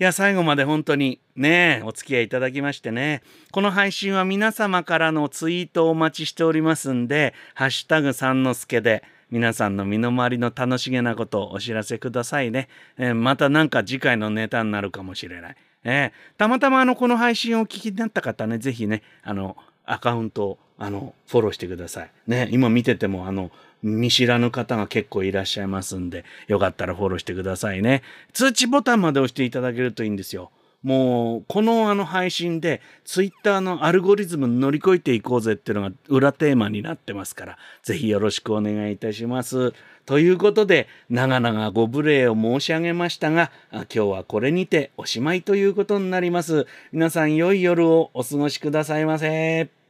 いや、最後まで本当にね、お付き合いいただきましてね。この配信は皆様からのツイートをお待ちしておりますんで、ハッシュタグ三之助で皆さんの身の回りの楽しげなことをお知らせくださいね。えー、またなんか次回のネタになるかもしれない。えー、たまたまあの、この配信をお聞きになった方ね、ぜひね、あの、アカウントあの、フォローしてください。ね、今見てても、あの、見知らぬ方が結構いらっしゃいますんで、よかったらフォローしてくださいね。通知ボタンまで押していただけるといいんですよ。もう、このあの配信で、ツイッターのアルゴリズム乗り越えていこうぜっていうのが裏テーマになってますから、ぜひよろしくお願いいたします。ということで、長々ご無礼を申し上げましたが、今日はこれにておしまいということになります。皆さん良い夜をお過ごしくださいませ。